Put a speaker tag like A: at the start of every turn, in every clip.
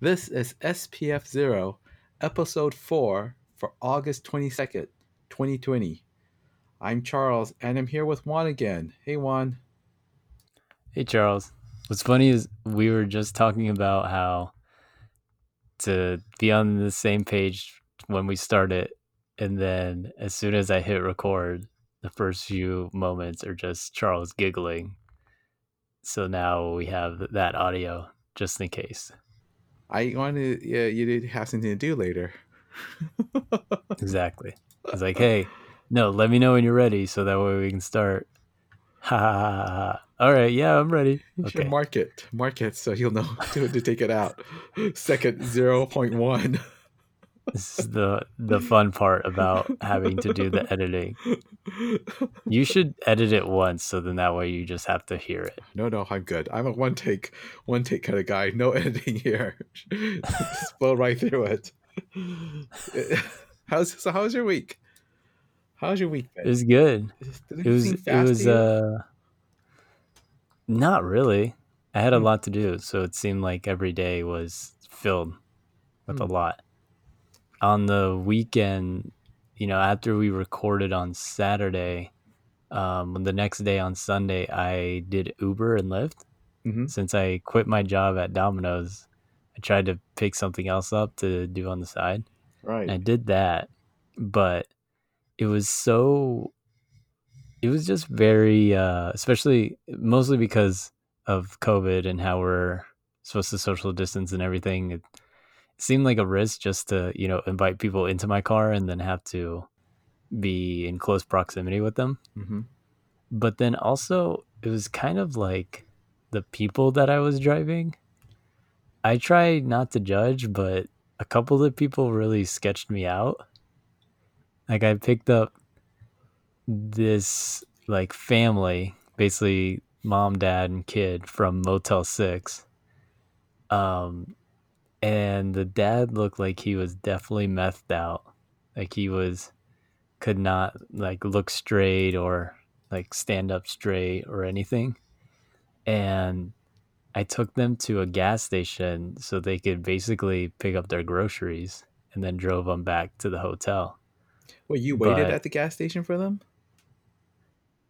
A: This is SPF Zero, episode 4 for August 22nd, 2020. I'm Charles and I'm here with Juan again. Hey, Juan.
B: Hey, Charles. What's funny is we were just talking about how to be on the same page when we start it, And then as soon as I hit record, the first few moments are just Charles giggling. So now we have that audio just in case.
A: I wanted yeah, you did have something to do later.
B: exactly. I was like, hey, no, let me know when you're ready so that way we can start. Ha ha ha ha. All right, yeah, I'm ready.
A: You okay. should mark it. Mark it so you'll know to, to take it out. Second 0.1.
B: This is the the fun part about having to do the editing. You should edit it once, so then that way you just have to hear it.
A: No, no, I'm good. I'm a one take, one take kind of guy. No editing here. just blow right through it. How's so? How's your week? How's your week?
B: Been? It was good. It, it was. It was. Uh, not really. I had a hmm. lot to do, so it seemed like every day was filled with mm. a hmm. lot on the weekend, you know, after we recorded on Saturday, um, the next day on Sunday, I did Uber and Lyft. Mm-hmm. Since I quit my job at Domino's, I tried to pick something else up to do on the side.
A: Right. And
B: I did that, but it was so. It was just very, uh, especially mostly because of COVID and how we're supposed to social distance and everything. It, seemed like a risk just to you know invite people into my car and then have to be in close proximity with them. Mm-hmm. but then also it was kind of like the people that i was driving. I try not to judge but a couple of people really sketched me out. Like i picked up this like family basically mom dad and kid from motel 6 um and the dad looked like he was definitely methed out. Like he was could not like look straight or like stand up straight or anything. And i took them to a gas station so they could basically pick up their groceries and then drove them back to the hotel.
A: Well you waited but, at the gas station for them?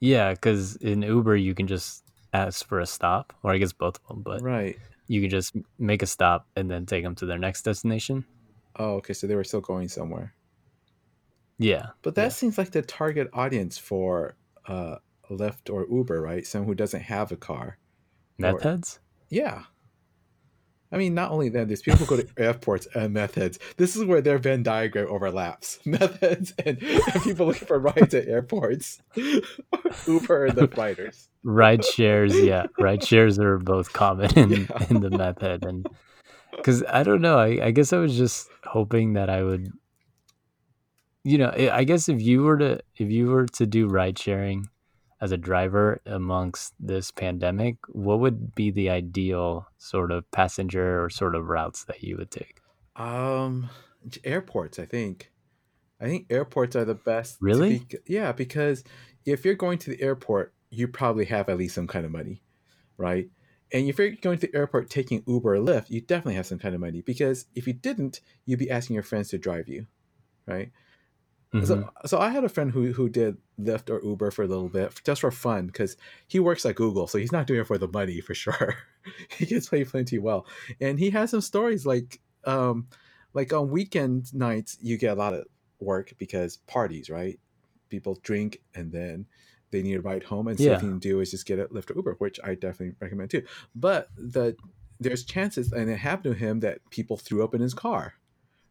B: Yeah because in uber you can just ask for a stop or i guess both of them but
A: right
B: you can just make a stop and then take them to their next destination.
A: Oh, okay. So they were still going somewhere.
B: Yeah.
A: But that
B: yeah.
A: seems like the target audience for uh, Lyft or Uber, right? Someone who doesn't have a car.
B: Meth heads?
A: Yeah. I mean, not only that, there's people go to airports and meth heads. This is where their Venn diagram overlaps. Meth heads and, and people looking for rides at airports. Uber and the riders.
B: Ride shares, yeah. Ride shares are both common in, yeah. in the meth head. And because I don't know, I, I guess I was just hoping that I would, you know, I guess if you were to, if you were to do ride sharing, as a driver amongst this pandemic, what would be the ideal sort of passenger or sort of routes that you would take?
A: Um, airports, I think. I think airports are the best.
B: Really?
A: Be, yeah, because if you're going to the airport, you probably have at least some kind of money, right? And if you're going to the airport taking Uber or Lyft, you definitely have some kind of money because if you didn't, you'd be asking your friends to drive you, right? Mm-hmm. So, so I had a friend who who did Lyft or Uber for a little bit just for fun because he works at Google, so he's not doing it for the money for sure. he gets paid plenty well, and he has some stories like um like on weekend nights you get a lot of work because parties, right? People drink and then they need a ride home, and so yeah. thing to do is just get a Lyft or Uber, which I definitely recommend too. But the there's chances, and it happened to him that people threw up in his car,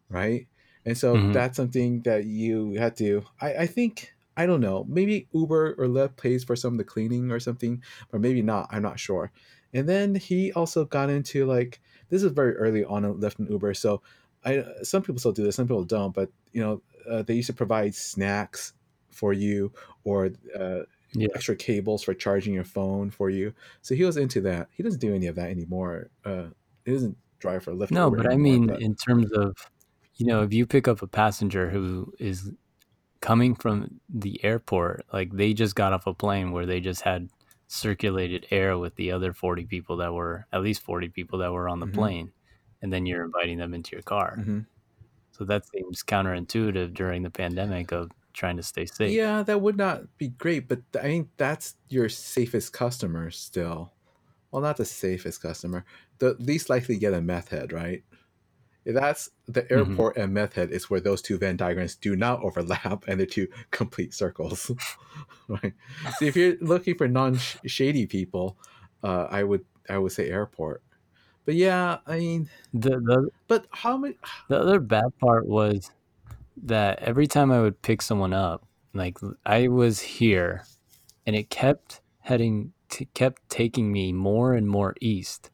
A: right? And so mm-hmm. that's something that you had to, I, I think, I don't know, maybe Uber or Lyft pays for some of the cleaning or something, or maybe not. I'm not sure. And then he also got into like, this is very early on in Lyft and Uber. So I, some people still do this, some people don't, but you know, uh, they used to provide snacks for you or uh, yeah. extra cables for charging your phone for you. So he was into that. He doesn't do any of that anymore. Uh, he doesn't drive for Lyft.
B: No, but anymore, I mean, but... in terms of you know, if you pick up a passenger who is coming from the airport, like they just got off a plane where they just had circulated air with the other 40 people that were at least 40 people that were on the mm-hmm. plane and then you're inviting them into your car.
A: hmm
B: So that seems counterintuitive during the pandemic of trying to stay safe.
A: Yeah, that would not be great, but I think that's your safest customer still. Well, not the safest customer. The least likely to get a meth head, right? That's the airport and meth head is where those two Venn diagrams do not overlap, and they're two complete circles. right. So if you're looking for non-shady people, uh, I would I would say airport. But yeah, I mean,
B: The, the
A: but how many?
B: the other bad part was that every time I would pick someone up, like I was here, and it kept heading, t- kept taking me more and more east,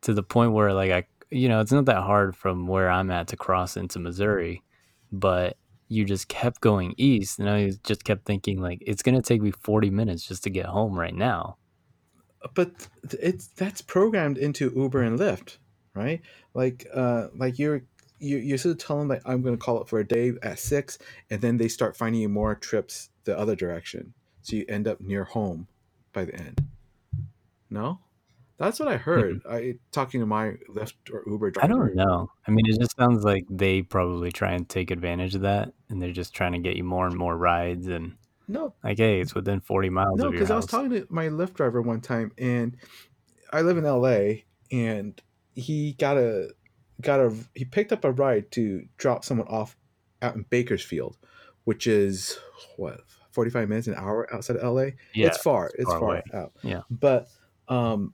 B: to the point where like I, you know, it's not that hard from where I'm at to cross into Missouri, but you just kept going east, and I just kept thinking like it's gonna take me 40 minutes just to get home right now.
A: but it's that's programmed into Uber and Lyft, right? Like uh like you're you you're sort of telling them like I'm gonna call it for a day at six, and then they start finding you more trips the other direction, so you end up near home by the end. No, that's what I heard. I talking to my Lyft or Uber driver.
B: I don't know. I mean, it just sounds like they probably try and take advantage of that, and they're just trying to get you more and more rides, and
A: No,
B: like, hey, it's within 40 miles
A: no, because I was talking to my Lyft driver one time, and I live in LA, and he got a got a he picked up a ride to drop someone off out in Bakersfield, which is what forty five minutes an hour outside of LA.
B: yeah,
A: it's far. It's
B: far
A: far, out.
B: Yeah.
A: but um,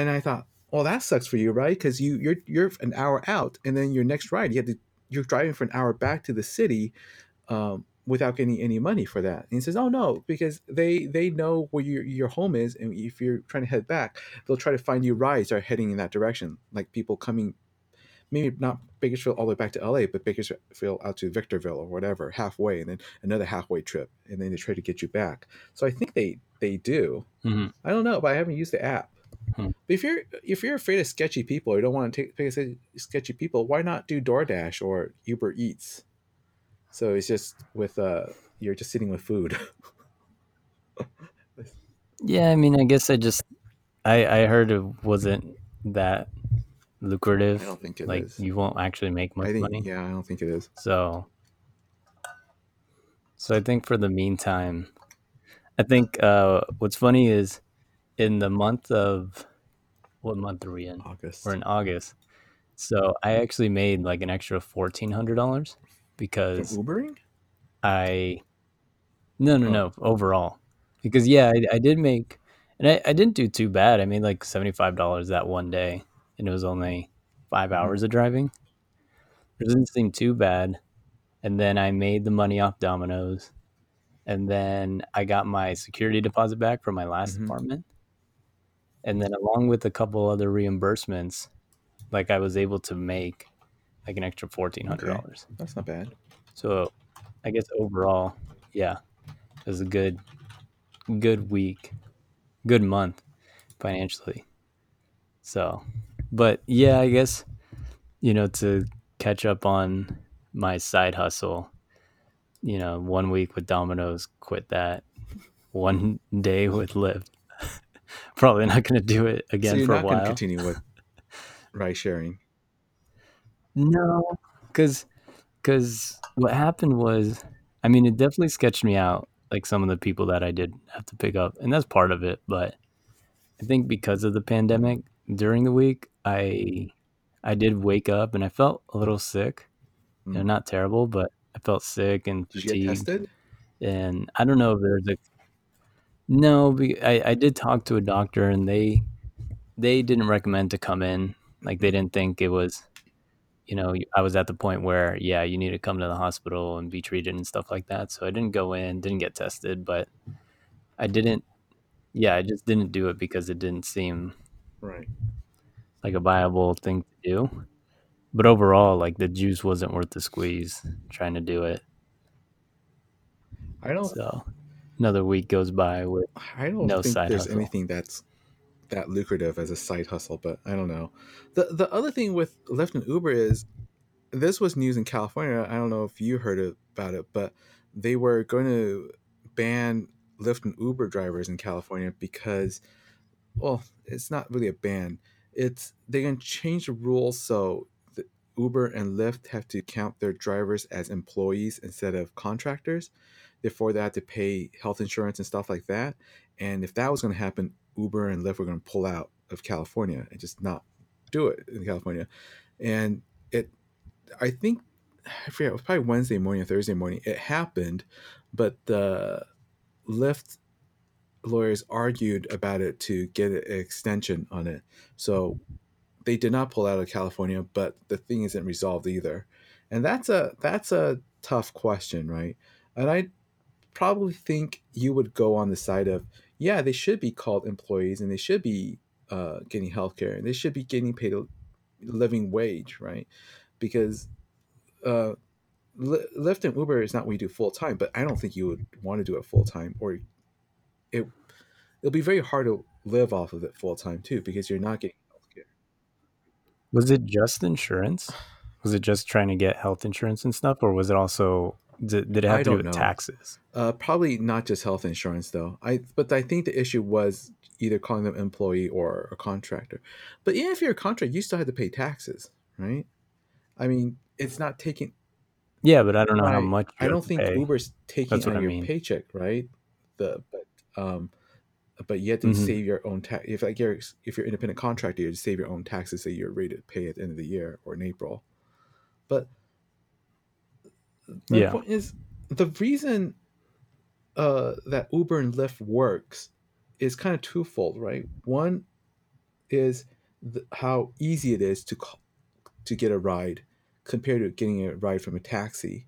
A: and I thought, well, that sucks for you, right? Because you you're you're an hour out, and then your next ride, you had to you're driving for an hour back to the city. Um, without getting any money for that. And he says, "Oh no, because they they know where your your home is, and if you're trying to head back, they'll try to find you rides that are heading in that direction, like people coming, maybe not Bakersfield all the way back to LA, but Bakersfield out to Victorville or whatever, halfway, and then another halfway trip, and then they try to get you back. So I think they they do.
B: hmm
A: I don't know, but I haven't used the app.
B: Hmm.
A: But if you're if you're afraid of sketchy people or you don't want to take pick a sketchy people, why not do DoorDash or Uber Eats? So it's just with uh you're just sitting with food.
B: Yeah, I mean, I guess I just I I heard it wasn't that lucrative.
A: I don't think it is.
B: like you won't actually make much
A: I think
B: money.
A: yeah, I don't think it is.
B: So, so I think for the meantime, I think uh, what's funny is in the month of what month are we in?
A: August.
B: We're in August. So I actually made like an extra fourteen hundred dollars because
A: Ubering?
B: I no no
A: Oh.
B: no overall because yeah I, I did make and I, I didn't do too bad. I made like seventy five dollars that one day, and it was only 5
A: Mhm.
B: hours of driving. It didn't seem too bad. And then I made the money off Domino's, and then I got my security deposit back from my last
A: Mhm.
B: apartment, and then along with a couple other reimbursements, like I was able to make like an extra fourteen hundred dollars.
A: That's not bad.
B: So I guess overall, yeah, it was a good, good week, good month financially. So, but yeah, I guess, you know, to catch up on my side hustle, you know, one week with Domino's, quit that. One day with Lyft. Probably not going to do it
A: so
B: again
A: you're
B: for a
A: not going to
B: while.
A: continue with ride sharing.
B: No, because because what happened was, I mean, it definitely sketched me out, like some of the people that I did have to pick up, and that's part of it. But I think because of the pandemic during the week, I I did wake up and I felt a little sick. You know,
A: Mm.
B: not terrible, but I felt sick and
A: Did you get
B: fatigued.
A: tested?
B: And I don't know if there's a no. be- I I did talk to a doctor, and they they didn't recommend to come in. Like they didn't think it was you know, I was at the point where, yeah, you need to come to the hospital and be treated and stuff like that. So I didn't go in, didn't get tested, but I didn't, yeah, I just didn't do it because it didn't seem
A: Right.
B: like a viable thing to do. But overall, like the juice wasn't worth the squeeze trying to do it.
A: I don't
B: So another week goes by with,
A: I don't
B: No
A: think there's
B: hustle.
A: anything that's that lucrative as a side hustle, but I don't know. The the other thing with Lyft and Uber is this was news in California. I don't know if you heard about it, but they were going to ban Lyft and Uber drivers in California because well, it's not really a ban. it's they're gonna change the rules so Uber and Lyft have to count their drivers as employees instead of contractors. Therefore, they have to pay health insurance and stuff like that. And if that was going to happen, Uber and Lyft were going to pull out of California and just not do it in California. And it, I think, I forget, it was probably Wednesday morning or Thursday morning. It happened, but the Lyft lawyers argued about it to get an extension on it. So they did not pull out of California, but the thing isn't resolved either. And that's a that's a tough question, right? And I probably think you would go on the side of yeah, they should be called employees and they should be uh, getting health care and they should be getting paid a living wage, right? Because uh, Lyft and Uber is not what you do full time, but I don't think you would want to do it full time, or it it'll be very hard to live off of it full time too, because you're not getting health care.
B: Was it just insurance? Was it just trying to get health insurance and stuff, or was it also did, did it have
A: I
B: to do with
A: know.
B: taxes?
A: Uh, probably not just health insurance though. I but I think the issue was either calling them employee or a contractor. But even if you're a contractor, you still have to pay taxes, right? I mean, it's not taking.
B: Yeah, but I don't know how
A: Right.
B: much.
A: I don't think
B: pay.
A: Uber's taking
B: That's
A: out
B: I
A: your
B: mean.
A: paycheck, right? The but um, but you have to
B: Mhm.
A: save your own tax. If like you're if you're independent contractor, you save your own taxes that you're ready to pay at the end of the year or in April. But my
B: Yeah.
A: point is the reason uh, that Uber and Lyft works is kind of twofold, right? One is the, how easy it is to call, to get a ride compared to getting a ride from a taxi.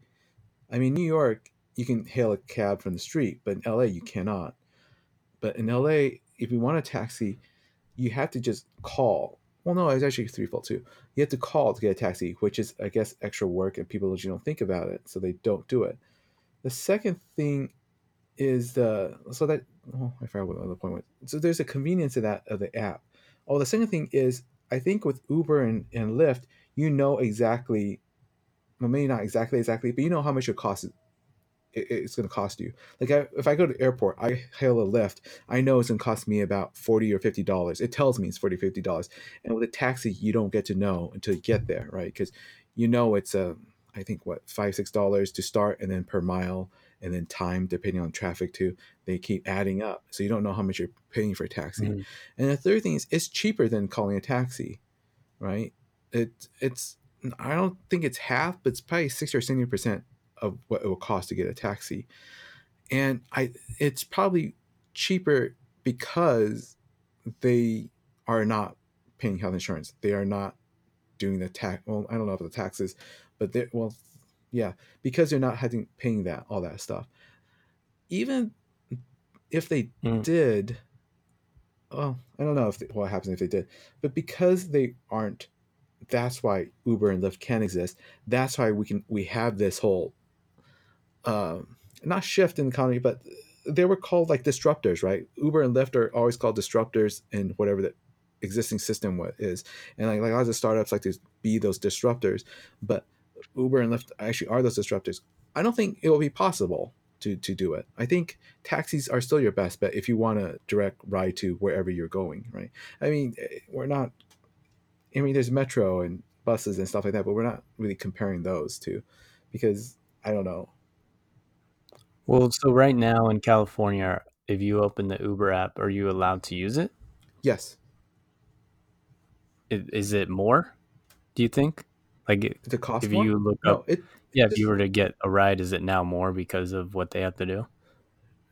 A: I mean, New York, you can hail a cab from the street, but in LA, you cannot. But in LA, if you want a taxi, you have to just call. Well, no, it's actually threefold too. You have to call to get a taxi, which is, I guess, extra work, and people usually don't think about it, so they don't do it. The second thing is the so that oh, I forgot what the other point was. So there's a convenience of that of the app. Oh, the second thing is I think with Uber and, and Lyft, you know exactly, well, maybe not exactly exactly, but you know how much it costs. It, it's going to cost you. Like I, if I go to the airport, I hail a Lyft. I know it's going to cost me about forty or fifty dollars. It tells me it's 40 50 dollars. And with a taxi, you don't get to know until you get there, right? Because you know it's a, I think what five six dollars to start, and then per mile, and then time depending on traffic too. They keep adding up, so you don't know how much you're paying for a taxi.
B: Mhm.
A: And the third thing is it's cheaper than calling a taxi, right? It it's I don't think it's half, but it's probably sixty or seventy percent of what it will cost to get a taxi. And I it's probably cheaper because they are not paying health insurance. They are not doing the tax well, I don't know about the taxes, but they well yeah, because they're not having paying that all that stuff. Even if they
B: Mm.
A: did well, I don't know if they, what happens if they did, but because they aren't, that's why Uber and Lyft can exist. That's why we can we have this whole, um, not shift in the economy, but they were called like disruptors, right? Uber and Lyft are always called disruptors in whatever the existing system is, and like like lots of startups like to be those disruptors, but Uber and Lyft actually are those disruptors. I don't think it will be possible to to do it. I think taxis are still your best bet if you want a direct ride to wherever you're going, right? I mean, eh, we're not. I mean, there's metro and buses and stuff like that, but we're not really comparing those two, because I don't know.
B: Well, so right now in California, if you open the Uber app, are you allowed to use it?
A: Yes,
B: I- Is it more? Do you think? Like, i-
A: the cost.
B: if
A: more?
B: you look
A: no,
B: up,
A: it
B: yeah, if you were to get a ride, is it now more because of what they have to do?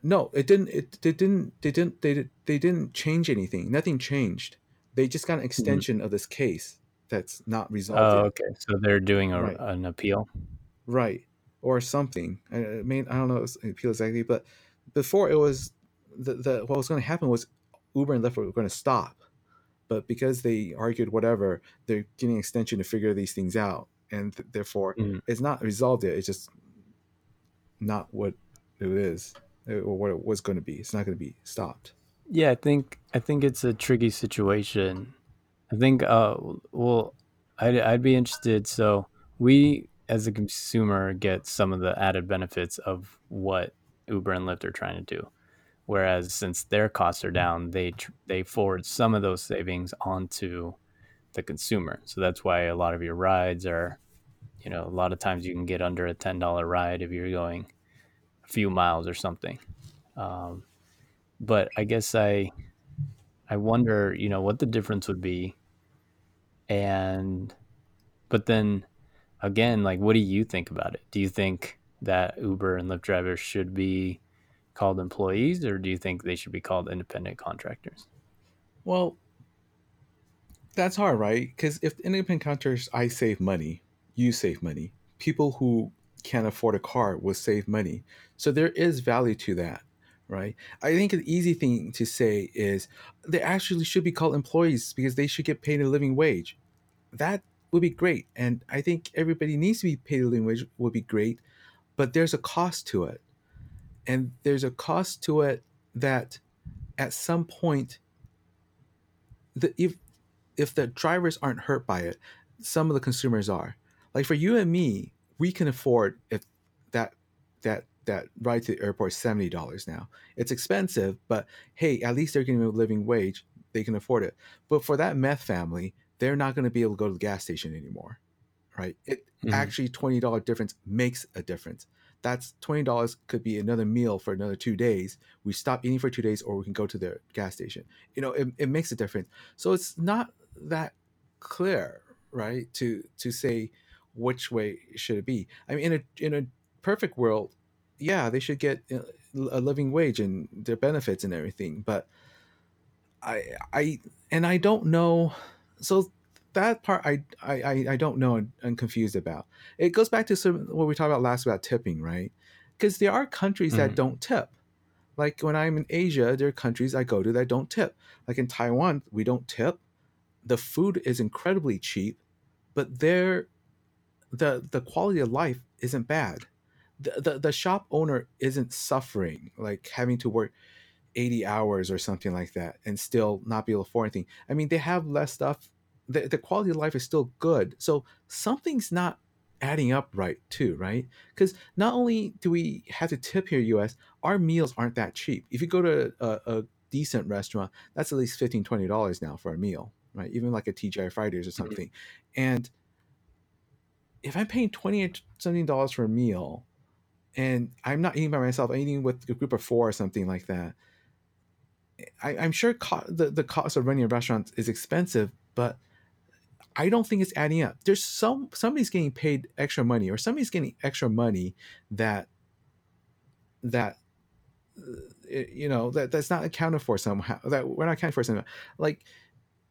A: no, it didn't. It they didn't. They didn't. They did- they didn't change anything. Nothing changed. They just got an mm-hmm. extension of this case that's not resolved
B: Oh,
A: yet.
B: okay. So they're doing a,
A: Right.
B: an appeal.
A: right or something. I mean i don't know appeal exactly but before it was the, the what was going to happen was uber and lyft were going to stop. But because they argued whatever they're getting extension to figure these things out. And th- therefore
B: Mhm.
A: it's not resolved yet. It's just not what it is uh, or what it was going to be. It's not going to be stopped.
B: Yeah, I think I think it's a tricky situation. I think uh well I'd I'd be interested. So we as a consumer get some of the added benefits of what Uber and Lyft are trying to do. Whereas since their costs are down, they tr- they forward some of those savings onto the consumer. So that's why a lot of your rides are, you know, a lot of times you can get under a ten dollar ride if you're going a few miles or something. Um, but I guess I I wonder, you know, what the difference would be. And but then again, like what do you think about it? Do you think that Uber and Lyft drivers should be called employees or do you think they should be called independent contractors?
A: Well, that's hard, right? Because if independent contractors, I save money, you save money. People who can't afford a car will save money. So there is value to that, right? I think the easy thing to say is they actually should be called employees because they should get paid a living wage. That would be great. And I think everybody needs to be paid a living wage would be great, but there's a cost to it. And there's a cost to it that at some point the if if the drivers aren't hurt by it, some of the consumers are. Like for you and me, we can afford if that that that ride to the airport is seventy dollars now. It's expensive, but hey, at least they're getting a living wage. They can afford it. But for that meth family, they're not going to be able to go to the gas station anymore, right? It mm-hmm. actually twenty dollar difference makes a difference. That's twenty dollars could be another meal for another two days. We stop eating for two days, or we can go to the gas station. You know, it, it makes a difference. So it's not that clear, right? To to say which way should it be. I mean, in a in a perfect world, yeah, they should get uh, a living wage and their benefits and everything. But I I and I don't know. So that part I I I don't know and I'm confused about. It goes back to some what we talked about last about tipping, right? Because there are countries mm-hmm. that don't tip. Like when I'm in Asia, there are countries I go to that don't tip. Like in Taiwan, we don't tip. The food is incredibly cheap, but there the the quality of life isn't bad. The, the the shop owner isn't suffering like having to work 80 hours or something like that and still not be able to afford anything. I mean, they have less stuff the, the quality of life is still good. So something's not adding up right too, right? Because not only do we have to tip here, US, our meals aren't that cheap. If you go to a, a decent restaurant, that's at least $15, $20 now for a meal, right? Even like a TGI Fridays or mm-hmm. something. Mm-hmm. And if I'm paying 20 something dollars for a meal and I'm not eating by myself, I'm eating with a group of four or something like that. I, am sure co- the, the cost of running a restaurant is expensive, but I don't think it's adding up. There's some somebody's getting paid extra money, or somebody's getting extra money that that uh, you know that that's not accounted for somehow. That we're not accounting for somehow. Like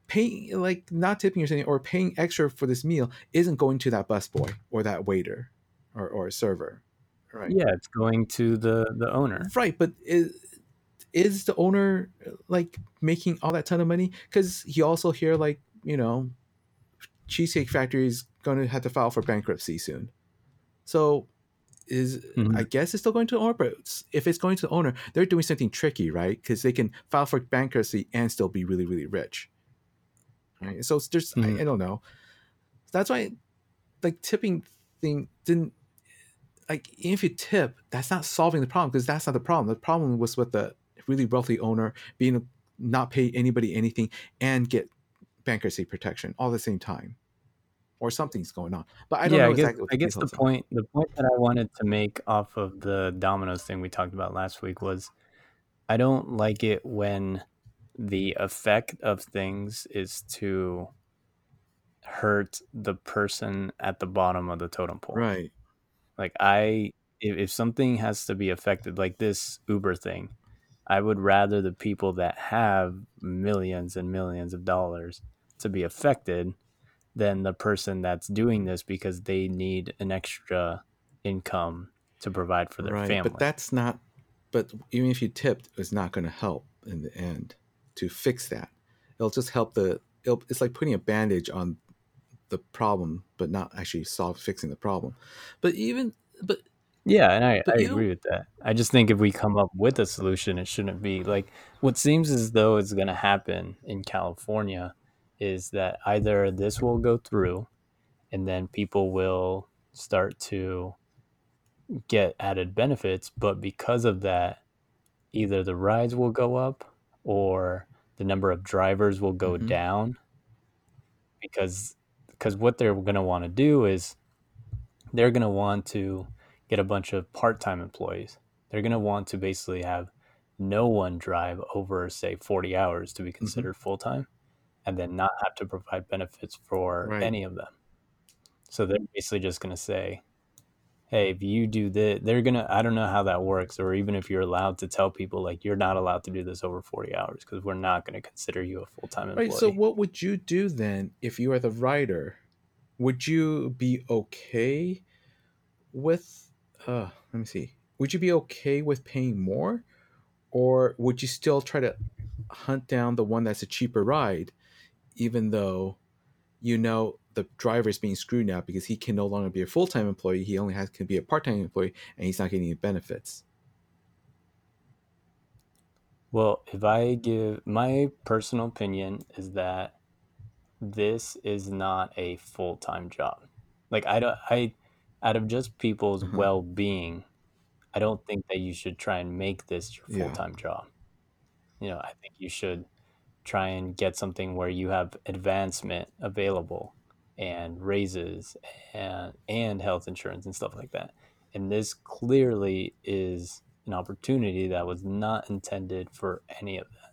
A: paying, like not tipping or something, or paying extra for this meal isn't going to that busboy or that waiter or or server,
B: right? Yeah, it's going to the the owner,
A: right? But is is the owner like making all that ton of money? Because he also hear like you know Cheesecake Factory is going to have to file for bankruptcy soon. So is mm-hmm. I guess it's still going to the owner, but if it's going to the owner, they're doing something tricky, right? Because they can file for bankruptcy and still be really, really rich. Right. So there's mm-hmm. I, I, don't know. That's why like tipping thing didn't like if you tip, that's not solving the problem because that's not the problem. The problem was with the really wealthy owner being not pay anybody anything and get bankruptcy protection all at the same time or something's going on. But I don't
B: yeah,
A: know
B: I guess, exactly I guess the point the point that I wanted to make off of the Domino's thing we talked about last week was I don't like it when the effect of things is to hurt the person at the bottom of the totem pole.
A: Right.
B: Like I if, if something has to be affected like this Uber thing, I would rather the people that have millions and millions of dollars to be affected than the person that's doing this because they need an extra income to provide for their right, family.
A: But that's not. But even if you tipped, it's not going to help in the end to fix that. It'll just help the. it's like putting a bandage on the problem, but not actually solve fixing the problem. But even but
B: yeah, and I, I agree with that. I just think if we come up with a solution, it shouldn't be like what seems as though it's going to happen in California is that either this will go through and then people will start to get added benefits, but because of that, either the rides will go up or the number of drivers will go mm-hmm. down. because because what they're going to want to do is they're going to want to get a bunch of part-time employees. They're going to want to basically have no one drive over say 40 hours to be considered mm-hmm. full-time and then not have to provide benefits for right. any of them. So they're basically just going to say, hey, if you do this, they're going to, I don't know how that works, or even if you're allowed to tell people, like, you're not allowed to do this over 40 hours because we're not going to consider you a full time employee. Right.
A: So, what would you do then if you are the writer? Would you be okay with, uh, let me see, would you be okay with paying more? Or would you still try to hunt down the one that's a cheaper ride, even though you know the driver is being screwed now because he can no longer be a full time employee. He only has can be a part time employee, and he's not getting any benefits.
B: Well, if I give my personal opinion is that this is not a full time job. Like I don't, I out of just people's mm-hmm. well being, I don't think that you should try and make this your full time yeah. job. You know, I think you should try and get something where you have advancement available and raises and and health insurance and stuff like that. And this clearly is an opportunity that was not intended for any of that.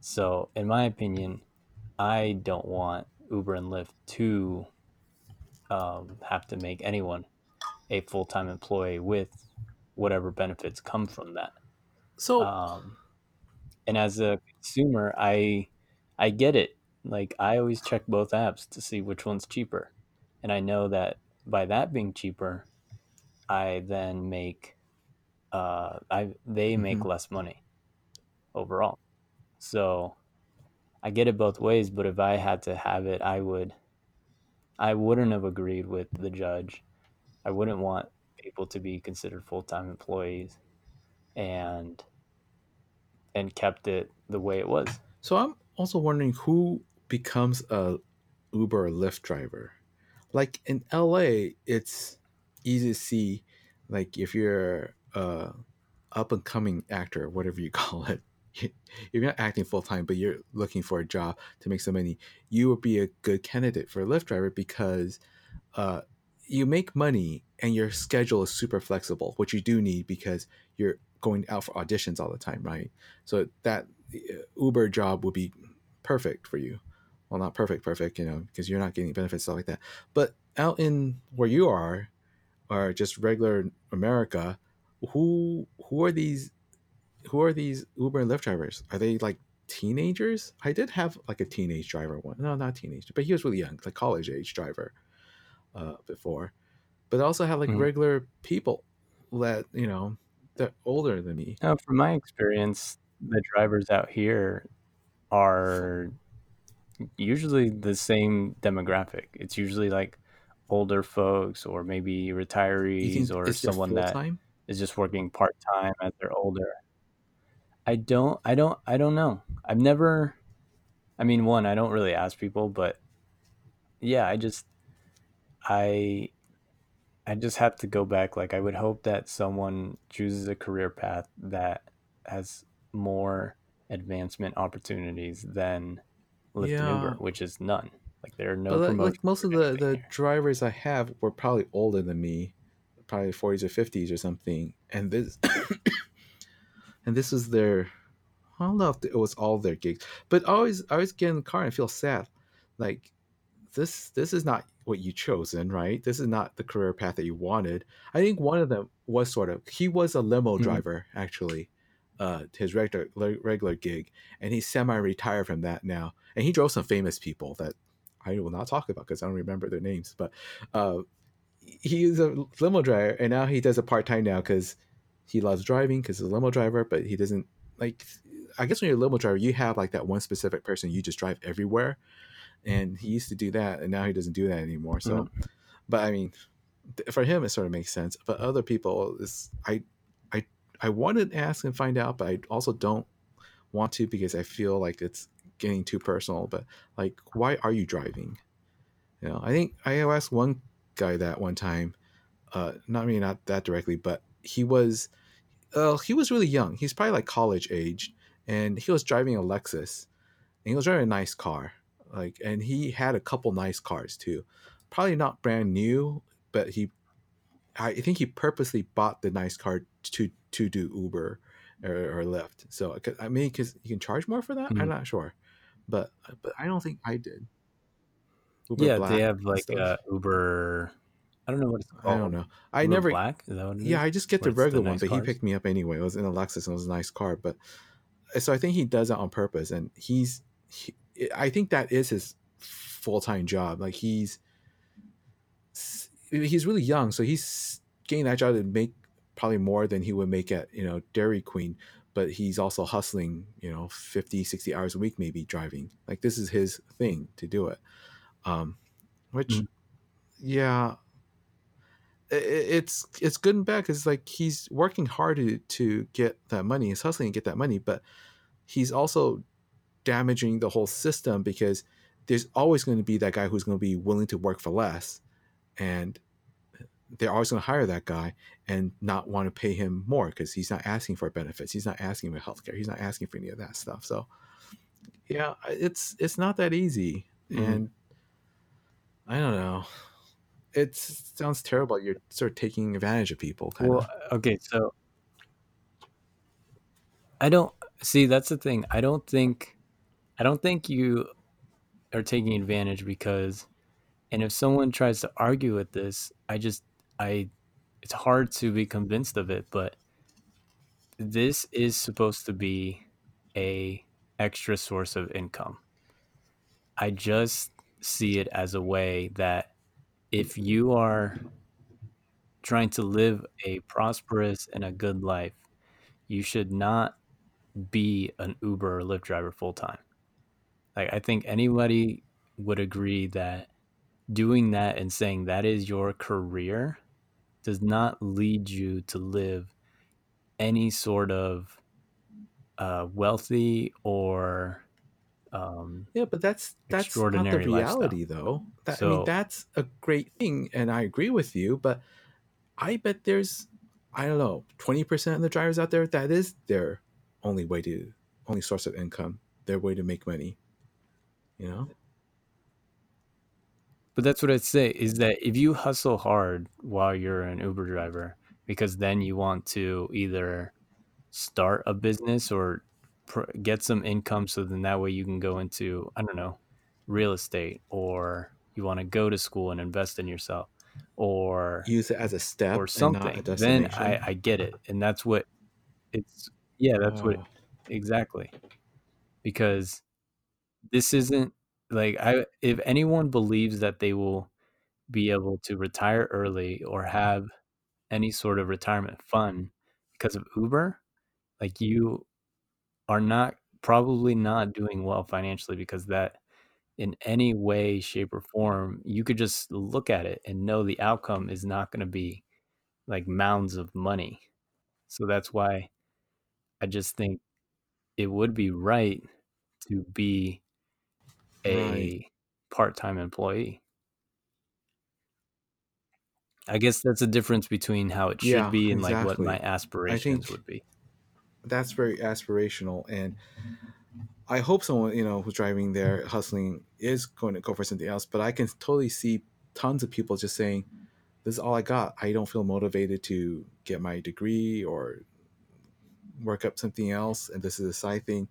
B: So, in my opinion, I don't want Uber and Lyft to um, have to make anyone a full time employee with whatever benefits come from that. So, um, and as a consumer, I I get it like I always check both apps to see which one's cheaper. And I know that by that being cheaper, I then make uh I they make mm-hmm. less money overall. So I get it both ways, but if I had to have it, I would I wouldn't have agreed with the judge. I wouldn't want people to be considered full-time employees and and kept it the way it was.
A: So I'm also wondering who becomes a Uber or Lyft driver. Like in LA, it's easy to see, like if you're a up and coming actor, whatever you call it, if you're not acting full time, but you're looking for a job to make some money, you would be a good candidate for a Lyft driver because uh, you make money and your schedule is super flexible, which you do need because you're going out for auditions all the time, right? So that uh, Uber job would be perfect for you. Well not perfect perfect you know because you're not getting benefits stuff like that. But out in where you are or just regular america who who are these who are these uber and lyft drivers? Are they like teenagers? I did have like a teenage driver one no not teenage but he was really young like college age driver uh, before. But I also have like mm-hmm. regular people that you know that older than me
B: no, from my experience the drivers out here are usually the same demographic. It's usually like older folks or maybe retirees or someone that is just working part time as they're older. I don't I don't I don't know. I've never I mean one, I don't really ask people, but yeah, I just I I just have to go back like I would hope that someone chooses a career path that has more advancement opportunities than Lyft yeah. and Uber, which is none. Like there are no but
A: like most of the the drivers I have were probably older than me, probably forties or fifties or something, and this and this is their. I don't know if it was all their gigs, but I always I always get in the car and feel sad, like this this is not what you chosen, right? This is not the career path that you wanted. I think one of them was sort of he was a limo mm-hmm. driver actually, uh, his regular regular gig, and he's semi-retired from that now. And he drove some famous people that I will not talk about because I don't remember their names. But uh, he is a limo driver, and now he does a part time now because he loves driving because he's a limo driver. But he doesn't like. I guess when you're a limo driver, you have like that one specific person you just drive everywhere, and he used to do that, and now he doesn't do that anymore. So, mm-hmm. but I mean, for him, it sort of makes sense. But other people, is I I i wanted to ask and find out, but I also don't want to because I feel like it's getting too personal. But like, why are you driving? You know, I think I asked one guy that one time. Uh, not me, not that directly, but he was, uh, he was really young. He's probably like college age, and he was driving a Lexus, and he was driving a nice car, Like, and he had a couple nice cars too. Probably not brand new, but he, I think he purposely bought the nice car to to do Uber or, or Lyft. So I mean, because you can charge more for that.
B: Mhm.
A: I'm not sure, but but I don't think I did. Uber
B: yeah,
A: Black
B: they have like uh, Uber. I don't know what it's called.
A: I don't know. I
B: Uber
A: never.
B: Black. Is that what is?
A: Yeah, I just get
B: Where
A: the
B: it's the
A: regular one,
B: nice
A: but he picked me up anyway. It was in a Lexus and it was a nice car, but so I think he does that on purpose, and he's. He, I think that is his full time job. Like he's he's really young, so he's getting that job to make probably more than he would make at you know Dairy Queen. But he's also hustling, you know, 50, 60 hours a week, maybe driving. Like this is his thing to do it. Um, which,
B: Mhm.
A: yeah, i- i- it's it's good and bad because like he's working hard to, to get that money he's hustling to get that money but he's also damaging the whole system because there's always going to be that guy who's going to be willing to work for less and they're always going to hire that guy and not want to pay him more because he's not asking for benefits he's not asking for healthcare he's not asking for any of that stuff so yeah it's it's not that easy
B: Mhm.
A: and i don't know it sounds terrible you're sort of taking advantage of people kind
B: Well,
A: of
B: okay, so I don't see that's the thing. I don't think I don't think you are taking advantage because and if someone tries to argue with this, I just I it's hard to be convinced of it, but this is supposed to be a extra source of income. I just see it as a way that if you are trying to live a prosperous and a good life, you should not be an Uber or Lyft driver full time. Like I think anybody would agree that doing that and saying that is your career does not lead you to live any sort of uh, wealthy or um,
A: Yeah, but that's that's not the
B: extraordinary lifestyle.
A: reality, though. That, I mean,
B: So-
A: that's a great thing, and I agree with you. But I bet there's, I don't know, twenty percent of the drivers out there that is their only way to, only source of income, their way to make money. You know?
B: But that's what I'd say is that if you hustle hard while you're an Uber driver, because then you want to either start a business or pr- get some income, so then that way you can go into, I don't know, real estate, or you want to go to school and invest in yourself, or
A: Use it as a step
B: or
A: and not a
B: something, then. I, I get it. And that's what it's, yeah, that's what
A: Oh,
B: exactly. Because this isn't like I if anyone believes that they will be able to retire early or have any sort of retirement fund because of Uber, like you are not probably not doing well financially because that in any way shape or form you could just look at it and know the outcome is not going to be like mounds of money. So that's why I just think it would be right to be a
A: Right.
B: part-time employee. I guess that's the difference between how it should
A: Yeah,
B: be and like what my aspirations would be.
A: that's very aspirational and i hope someone you know who's driving there hustling is going to go for something else but i can totally see tons of people just saying this is all i got i don't feel motivated to get my degree or work up something else and this is a side thing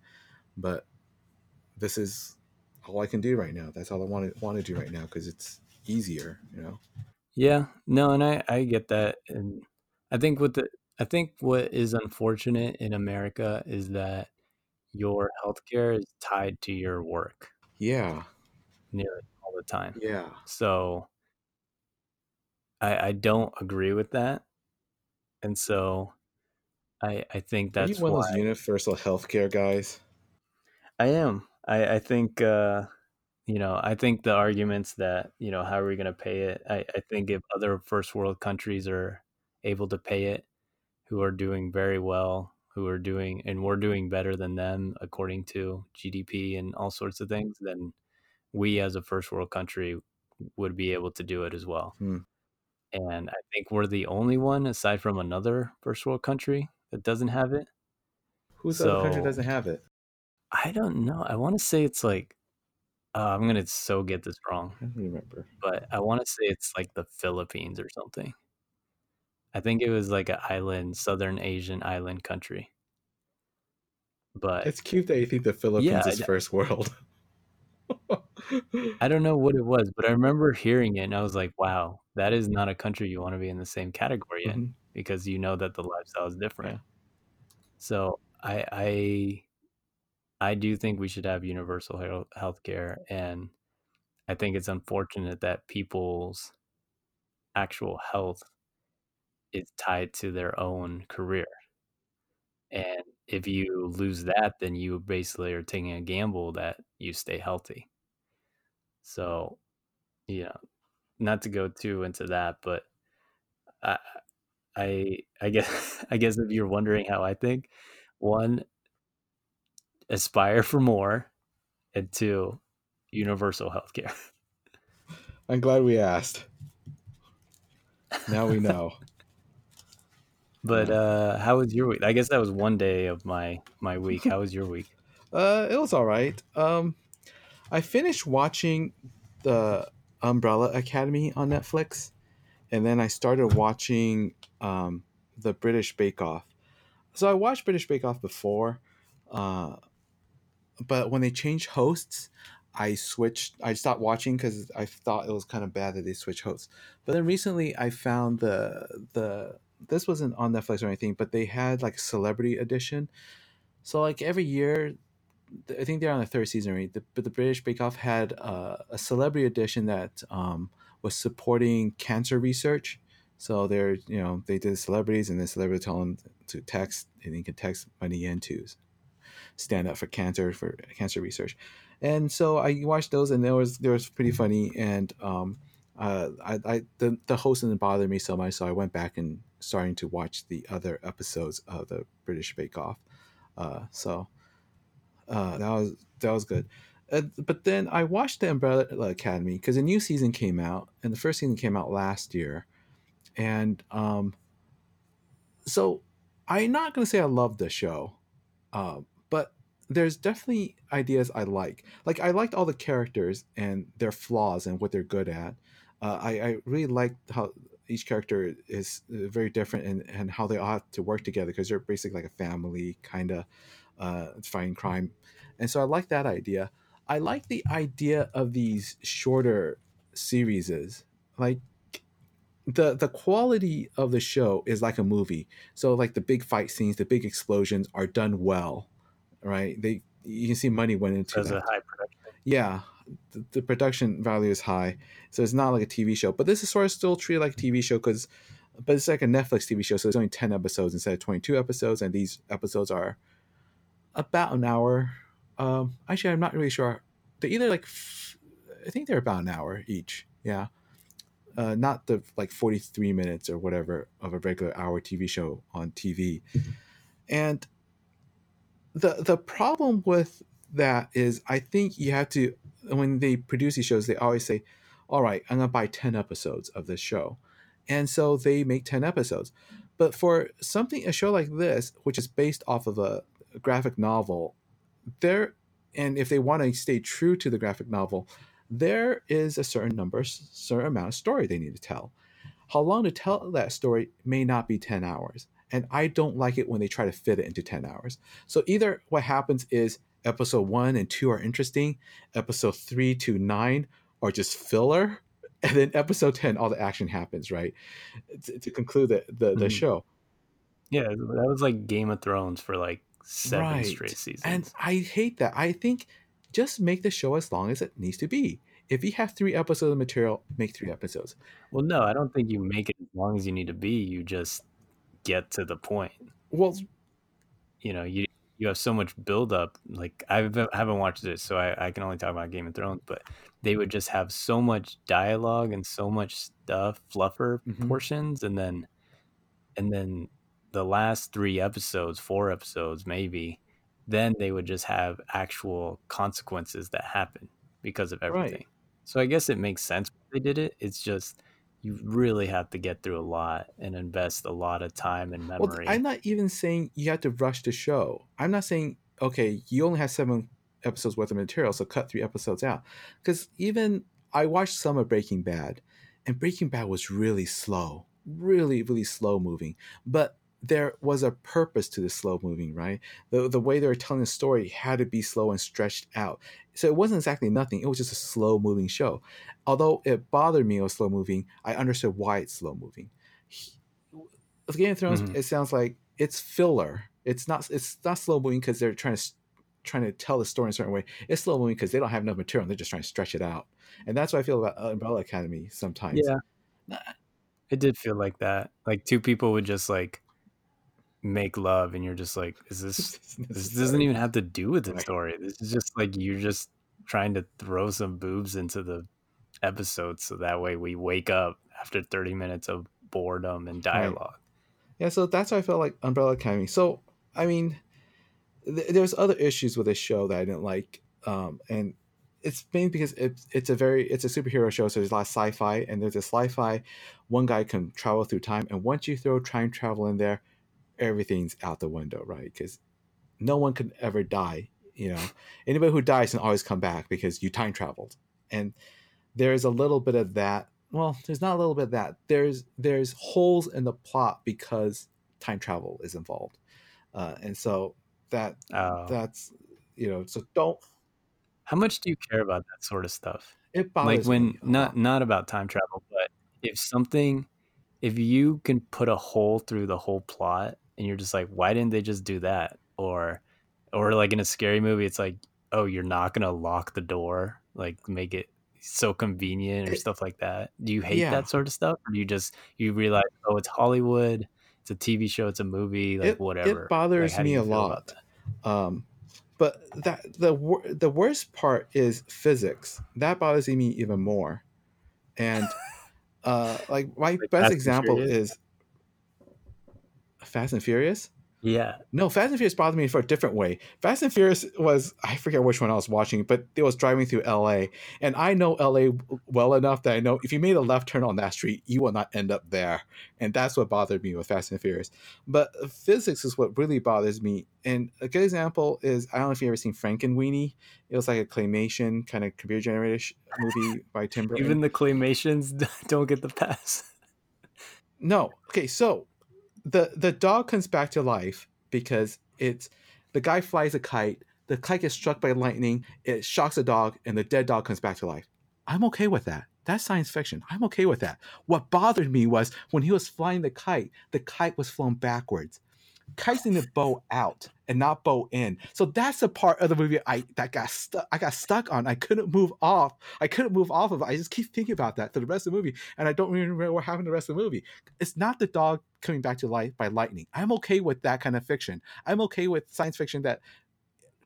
A: but this is all i can do right now. That's all i want to want to do right now because it's easier you know?
B: Yeah, no, and I I get that, and I think what the I think what is unfortunate in America is that your healthcare is tied to your work.
A: Yeah.
B: Nearly all the time.
A: yeah.
B: So I I don't agree with that, and so I I think
A: are you
B: that's
A: one of
B: why
A: those universal healthcare guys?
B: I am. I I think uh, you know I think the arguments that you know how are we going to pay it? I I think if other first world countries are able to pay it, who are doing very well, who are doing and we're doing better than them according to GDP and all sorts of things, then we as a first world country would be able to do it as well.
A: Hmm.
B: And I think we're the only one aside from another first world country that doesn't have it.
A: whose other country
B: So-
A: doesn't have it
B: I don't know. I want to say it's like Uh, I'm gonna so get this wrong.
A: I don't remember.
B: But I want to say it's like the Philippines or something. I think it was like an island, Southern Asian island country. But
A: it's cute that you think the Philippines yeah, is first world.
B: I don't know what it was, but I remember hearing it and I was like, wow, that is not a country you want to be in the same category mm-hmm. in because you know that the lifestyle is different. Yeah. So I I I do think we should have universal health care and I think it's unfortunate that people's actual health is tied to their own career. And if you lose that, then you basically are taking a gamble that you stay healthy. So, you know, not to go too into that, but I, I, I guess, I guess if you're wondering how I think, one, aspire for more, and two, universal healthcare.
A: I'm glad we asked. Now we know.
B: but uh, how was your week? I guess that was one day of my my week. How was your week?
A: Uh, it was all right. Um, I finished watching the Umbrella Academy on Netflix, and then I started watching um, the British Bake Off. So I watched British Bake Off before, uh, but when they changed hosts, I switched. I stopped watching because I thought it was kind of bad that they switched hosts. But then recently, I found the the this wasn't on Netflix or anything, but they had like a celebrity edition. So like every year, I think they're on the third season, right? The, but the British Bake Off had uh, a celebrity edition that um, was supporting cancer research. So they're you know they did celebrities and the celebrity told them to text and they can text money in to stand up for cancer for cancer research and so I watched those, and there was there was pretty funny, and um, uh, I, I the the host didn't bother me so much, so I went back and starting to watch the other episodes of the British Bake Off. Uh, so uh, that was that was good. Uh, but then I watched the Umbrella Academy because a new season came out, and the first season came out last year, and um, so I'm not gonna say I love the show, uh, but there's definitely ideas I like. Like I liked all the characters and their flaws and what they're good at. Uh, I, I really liked how each character is uh, very different and, and how they have to work together because they're basically like a family kind of uh, fighting crime. And so I like that idea. I like the idea of these shorter series. Like the the quality of the show is like a movie. So like the big fight scenes, the big explosions are done well right? They you can see money went into
B: As a high production.
A: Yeah, the, the, production value is high, so it's not like a TV show. But this is sort of still treated like a TV show because, but it's like a Netflix TV show, so it's only ten episodes instead of twenty two episodes, and these episodes are about an hour. Um, actually, I'm not really sure. They're either like, I think they're about an hour each. Yeah. Uh, not the like 43 minutes or whatever of a regular hour TV show on TV. And the the problem with that is I think you have to when they produce these shows they always say, "All right, I'm gonna buy ten episodes of this show," and so they make ten episodes. But for something a show like this, which is based off of a, graphic novel, there and if they want to stay true to the graphic novel, there is a certain number, certain amount of story they need to tell. How long to tell that story may not be ten hours and I don't like it when they try to fit it into 10 hours. So either what happens is episode 1 and 2 are interesting, episode 3 to 9 are just filler, and then episode 10 all the action happens, right? To, to conclude the the, mm-hmm. show.
B: Yeah, that was like Game of Thrones for like seven right. straight seasons.
A: And I hate that. I think just make the show as long as it needs to be. If you have three episodes of material, make three episodes.
B: Well, no, I don't think you make it as long as you need to be. You just get to the point.
A: Well,
B: you know, you you have so much buildup. Like I've, I haven't watched it, so I, I can only talk about Game of Thrones. But they would just have so much dialogue and so much stuff, fluffer mm-hmm. portions, and then and then the last three episodes, four episodes, maybe, then they would just have actual consequences that happen because of everything. Right. So I guess it makes sense they did it. It's just you really have to get through a lot and invest a lot of time and memory.
A: Well, I'm not even saying you have to rush the show. I'm not saying okay, you only have seven episodes worth of material, so cut three episodes out. Because even I watched some of Breaking Bad, and Breaking Bad was really slow, really, really slow moving. But there was a purpose to the slow moving, right? The the way they were telling the story had to be slow and stretched out. So it wasn't exactly nothing. It was just a slow moving show. Although it bothered me it was slow moving, I understood why it's slow moving. With Game of Thrones, mm-hmm. it sounds like it's filler. It's not it's not slow moving because they're trying to trying to tell the story in a certain way. It's slow moving because they don't have enough material. They're just trying to stretch it out, and that's what I feel about Umbrella Academy sometimes.
B: Yeah, it did feel like that. Like two people would just like make love and you're just like is this this doesn't even have to do with the story this is just like you're just trying to throw some boobs into the episode so that way we wake up after 30 minutes of boredom and dialogue right.
A: yeah so that's why i felt like umbrella academy so i mean th- there's other issues with this show that i didn't like um, and it's mainly because it's it's a very it's a superhero show, so there's a lot of sci-fi, and there's a sci-fi. One guy can travel through time, and once you throw time travel in there, everything's out the window, right? Because no one can ever die. You know, anybody who dies can always come back because you time traveled, and there's a little bit of that. Well, there's not a little bit of that. There's there's holes in the plot because time travel is involved, uh, and so that oh. that's you know so don't.
B: How much do you care about that sort of stuff?
A: It bothers
B: like when not not about time travel, but if something, if you can put a hole through the whole plot and you're just like, why didn't they just do that? Or, or like in a scary movie, it's like, oh, you're not gonna lock the door, like make it so convenient or stuff like that. Do you hate yeah. that sort of stuff, or do you just you realize, oh, it's Hollywood, it's a TV show, it's a movie, like
A: it,
B: whatever.
A: It bothers like, me a lot. Um, but that the the worst part is physics. That bothers me even more. And uh, like my like best example is Fast and Furious.
B: Yeah.
A: No, Fast and Furious bothered me for a different way. Fast and Furious was I forget which one I was watching, but it was driving through LA. And I know LA well enough that I know if you made a left turn on that street, you will not end up there. And that's what bothered me with Fast and Furious. But physics is what really bothers me. And a good example is I don't know if you've ever seen Frankenweenie. It was like a claymation kind of computer generated movie by Tim Burton.
B: Even the claymations don't get the pass.
A: no. Okay, so the the dog comes back to life because it's the guy flies a kite. The kite gets struck by lightning. It shocks the dog, and the dead dog comes back to life. I'm okay with that. That's science fiction. I'm okay with that. What bothered me was when he was flying the kite, the kite was flown backwards kiting the bow out and not bow in. So that's the part of the movie I that got stuck. I got stuck on. I couldn't move off. I couldn't move off of it. I just keep thinking about that for the rest of the movie, and I don't really remember what happened the rest of the movie. It's not the dog coming back to life by lightning. I'm okay with that kind of fiction. I'm okay with science fiction that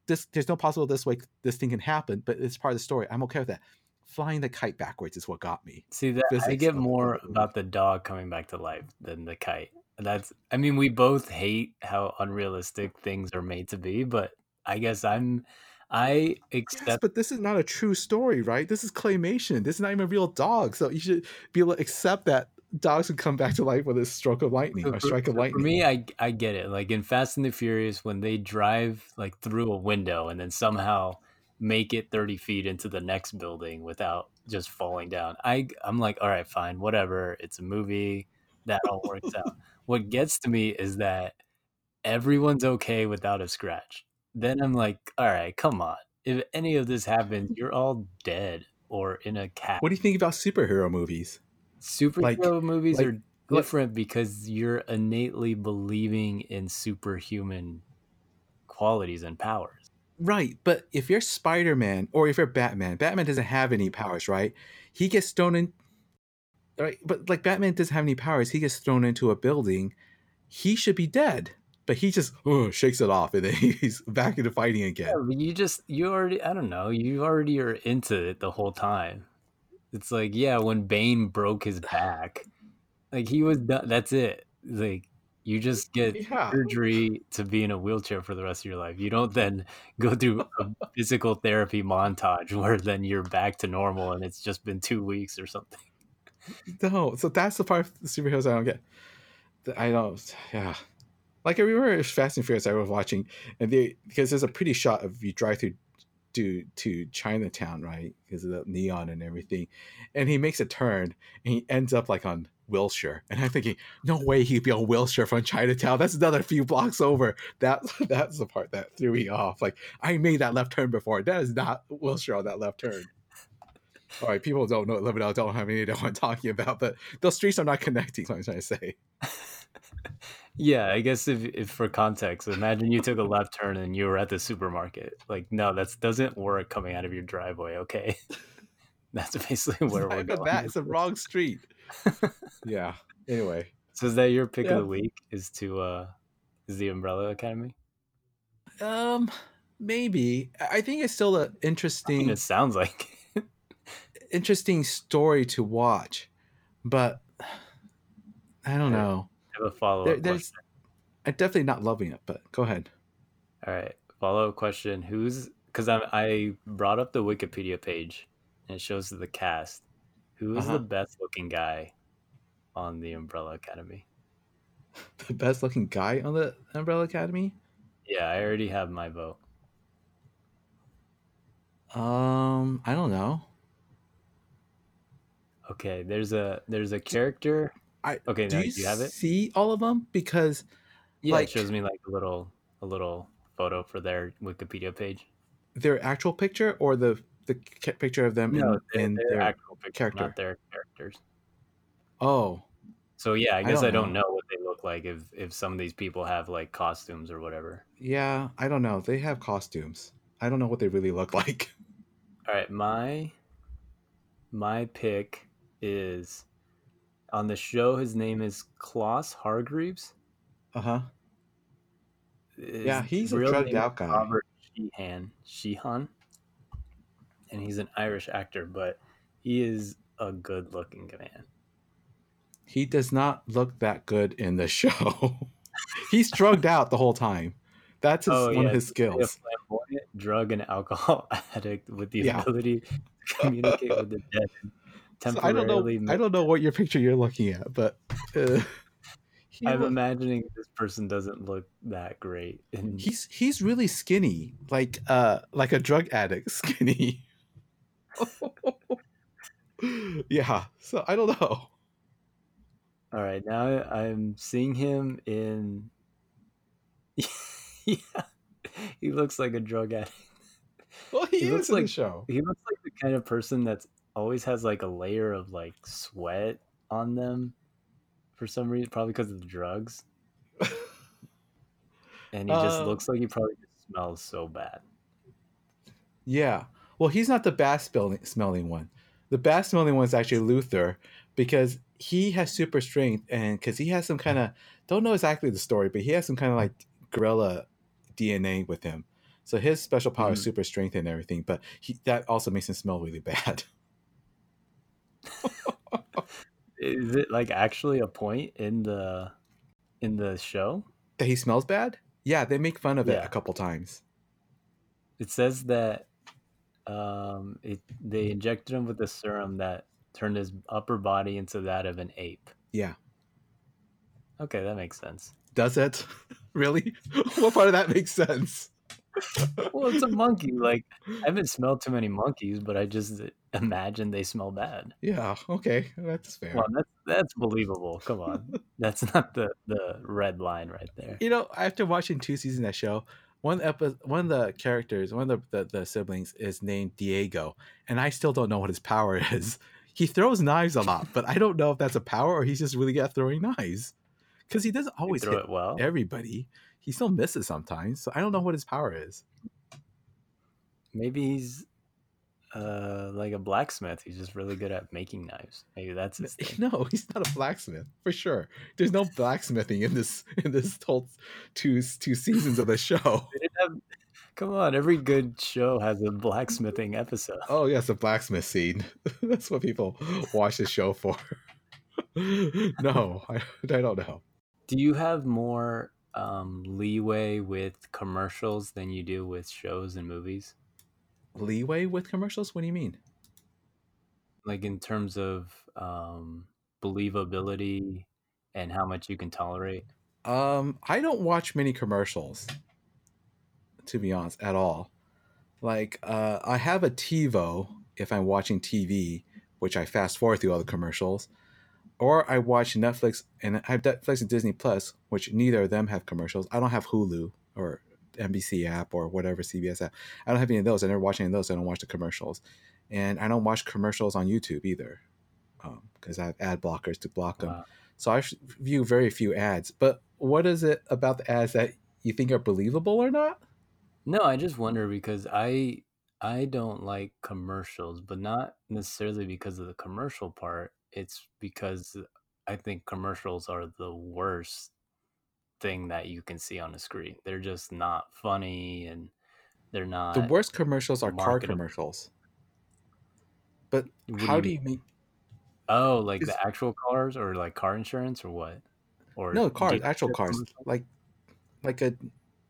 A: this there's no possible this way this thing can happen, but it's part of the story. I'm okay with that. Flying the kite backwards is what got me.
B: See that I get more about the dog coming back to life than the kite. That's I mean, we both hate how unrealistic things are made to be, but I guess I'm I accept yes,
A: but this is not a true story, right? This is claymation. This is not even a real dog. So you should be able to accept that dogs would come back to life with a stroke of lightning so or strike of lightning.
B: For me, I I get it. Like in Fast and the Furious, when they drive like through a window and then somehow make it 30 feet into the next building without just falling down. I I'm like, all right, fine, whatever. It's a movie. That all works out what gets to me is that everyone's okay without a scratch. Then I'm like, all right, come on. If any of this happens, you're all dead or in a cat.
A: What do you think about superhero movies?
B: Superhero like, movies like, are different like, because you're innately believing in superhuman qualities and powers.
A: Right, but if you're Spider-Man or if you're Batman, Batman doesn't have any powers, right? He gets thrown in right? But like Batman doesn't have any powers. He gets thrown into a building. He should be dead, but he just oh, shakes it off, and then he's back into fighting again.
B: Yeah, you just you already I don't know. You already are into it the whole time. It's like yeah, when Bane broke his back, like he was done. That's it. Like you just get yeah. surgery to be in a wheelchair for the rest of your life. You don't then go through a physical therapy montage where then you're back to normal and it's just been two weeks or something.
A: No, so that's the part of the superheroes I don't get. I don't, yeah. Like I remember Fast and Furious I was watching, and they because there's a pretty shot of you drive through to to Chinatown, right? Because of the neon and everything, and he makes a turn and he ends up like on Wilshire, and I'm thinking, no way he'd be on Wilshire from Chinatown. That's another few blocks over. That that's the part that threw me off. Like I made that left turn before. That is not Wilshire on that left turn. All right, people don't know live out don't have any idea what I'm talking about, but those streets are not connecting. What I'm trying to say.
B: yeah, I guess if, if for context, imagine you took a left turn and you were at the supermarket. Like, no, that doesn't work coming out of your driveway. Okay, that's basically where
A: It's
B: we're
A: not even
B: going.
A: that. It's the wrong street. yeah. Anyway,
B: So is that your pick
A: Yeah.
B: of the week? Is to uh, is the Umbrella Academy?
A: um, maybe I I think it's still an
B: I mean,
A: interesting
B: it sounds like.
A: Interesting story to watch, but I don't
B: Okay.
A: know.
B: I have a follow up. question.
A: I'm definitely not loving it, but go ahead.
B: All right, follow up question. Who's because I I brought up the Wikipedia page and it shows the cast. Who is
A: Uh-huh.
B: the best looking guy on the Umbrella Academy?
A: The best looking guy on the Umbrella Academy.
B: Yeah, I already have my vote.
A: Um, I don't know.
B: Okay, there's a there's a character.
A: I
B: Okay,
A: do
B: now
A: you,
B: do you have it?
A: see all of them? Because
B: Yeah,
A: like-
B: it shows me like a little a little photo for their Wikipedia page.
A: their actual picture or the the picture of them
B: No,
A: in,
B: their,
A: in
B: their
A: their
B: actual picture,
A: character.
B: not their characters.
A: oh
B: So yeah, I
A: I
B: guess
A: don't
B: I don't
A: know.
B: know what they look like if if some of these people have like costumes or whatever.
A: yeah i don't know they have costumes i don't know what they really look like
B: All right, my my pick is on the show. His name is Klaus Hargreeves.
A: uh-huh Yeah,
B: His
A: he's a drugged out guy.
B: Robert Sheehan, Sheehan, and he's an Irish actor, but he is a good-looking man.
A: he does not look that good in the show he's drugged out the whole time that's his,
B: Oh,
A: one
B: yeah,
A: of his skills
B: drug and alcohol addict with the
A: Yeah.
B: ability to communicate with the dead. And
A: So I don't know. I don't know what your picture you're looking at, but uh,
B: I'm imagining this person doesn't look that great. And
A: he's he's really skinny, like uh like a drug addict skinny. yeah. So I don't know.
B: all right, now I'm seeing him in. yeah, he looks like a drug addict.
A: Well, he,
B: He looks like-
A: show.
B: He looks like the kind of person that's always has like a layer of like sweat on them for some reason, probably because of the drugs. And he just
A: Uh,
B: looks like he probably just smells so bad.
A: Yeah. Well, he's not the bad smelling, smelling one. The bad smelling one is actually Luther because he has super strength and because he has some kind of don't know exactly the story, but he has some kind of like gorilla DNA with him. So his special power is
B: Mhm.
A: super strength and everything, but he that also makes him smell really bad.
B: Is it like actually a point in the in the show?
A: that he smells bad? Yeah, they make fun of it
B: Yeah.
A: a couple times.
B: It says that um, it they injected him with a serum that turned his upper body into that of an ape.
A: Yeah.
B: Okay, that makes sense.
A: Does it? really? what part of that makes sense?
B: Well, it's a monkey. Like I haven't smelled too many monkeys, but I just imagine they smell bad.
A: Yeah, okay. That's fair.
B: Well, that's that's believable. Come on, that's not the the red line right there.
A: You know, after watching two seasons of that show, one epi- one of the characters, one of the, the, the siblings is named Diego, and I still don't know what his power is. He throws knives a lot, but I don't know if that's a power or he's just really good at throwing knives. Because he doesn't always
B: throw
A: hit
B: it well.
A: everybody. He still misses sometimes, so I don't know what his power is.
B: Maybe he's uh like a blacksmith. He's just really good at making knives. Maybe that's his thing.
A: No, he's not a blacksmith for sure. There's no blacksmithing in this in this whole two two seasons of the show.
B: Have- Come on, every good show has a blacksmithing episode.
A: Oh yes, a blacksmith scene. That's what people watch the show for. no, I, I don't know.
B: Do you have more um, leeway with commercials than you do with shows and movies?
A: Leeway with commercials? What do you mean?
B: Like in terms of um, believability and how much you can tolerate?
A: Um, I don't watch many commercials, to be honest, at all. Like uh, I have a TiVo if I'm watching TV, which I fast forward through all the commercials, or I watch Netflix and I have Netflix and Disney Plus, which neither of them have commercials. I don't have Hulu or NBC app or whatever CBS app. I don't have any of those. I never watch any of those. I don't watch the commercials, and I don't watch commercials on YouTube either, because um, I have ad blockers to block them. Wow. So I view very few ads. But what is it about the ads that you think are believable or not?
B: No, I just wonder because I I don't like commercials, but not necessarily because of the commercial part. It's because I think commercials are the worst thing that you can see on the screen. They're just not funny and they're not
A: The worst commercials are car commercials. But what how do you, do you make
B: Oh, like the actual cars or like car insurance or what?
A: Or No, cars, actual cars. Like like a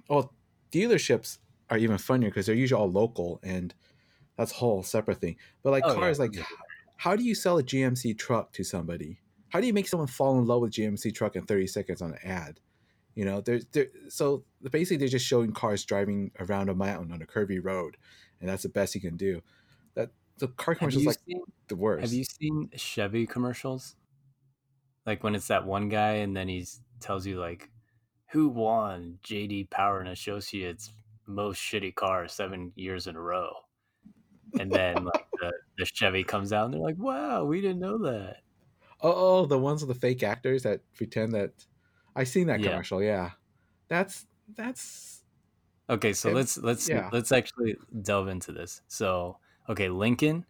A: well, dealerships are even funnier because they're usually all local and that's a whole separate thing. But like oh, cars, yeah. like how do you sell a GMC truck to somebody? How do you make someone fall in love with GMC truck in 30 seconds on an ad? You know, there's there so basically they're just showing cars driving around a mountain on a curvy road, and that's the best you can do. That the car commercials like seen, the worst.
B: Have you seen Chevy commercials? Like when it's that one guy and then he tells you like who won JD Power and Associates most shitty car seven years in a row. And then like the, Chevy comes out and they're like, wow, we didn't know that.
A: Oh, oh, the ones with the fake actors that pretend that I seen that commercial. Yeah. yeah. That's that's
B: Okay, so it, let's let's yeah. let's actually delve into this. So, okay, Lincoln,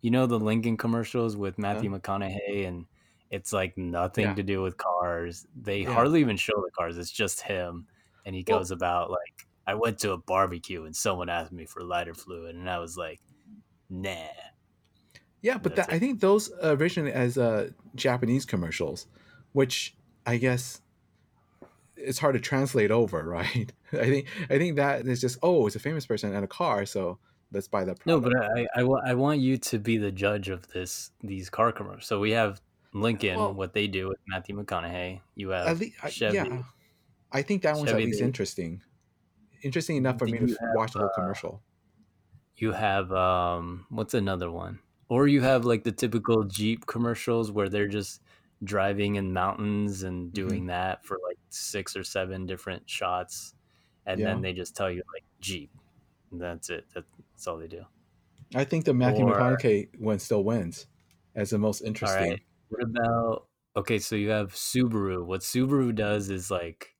B: you know the Lincoln commercials with uh-huh. Matthew McConaughey and it's like nothing yeah. to do with cars. They hardly even show the cars. It's just him and he goes well, about like I went to a barbecue and someone asked me for lighter fluid, and I was like, nah.
A: Yeah, but that, I think those originally as uh, Japanese commercials, which I guess it's hard to translate over, right? I think I think that is just oh, it's a famous person and a car, so let's buy that.
B: Product. No, but I, I, I want you to be the judge of this these car commercials. So we have Lincoln, well, what they do with Matthew McConaughey. You have least, Chevy. Yeah,
A: I think that one's Chevy at least interesting interesting enough for me to have, watch the whole uh, commercial.
B: You have um, what's another one? Or you have like the typical Jeep commercials where they're just driving in mountains and mm-hmm. doing mm-hmm. that for like six or seven different shots, and yeah. then they just tell you like Jeep. And that's it. That's all they do.
A: I think the Matthew or, McConaughey one still wins as the most interesting.
B: What about okay? So you have Subaru. What Subaru does is like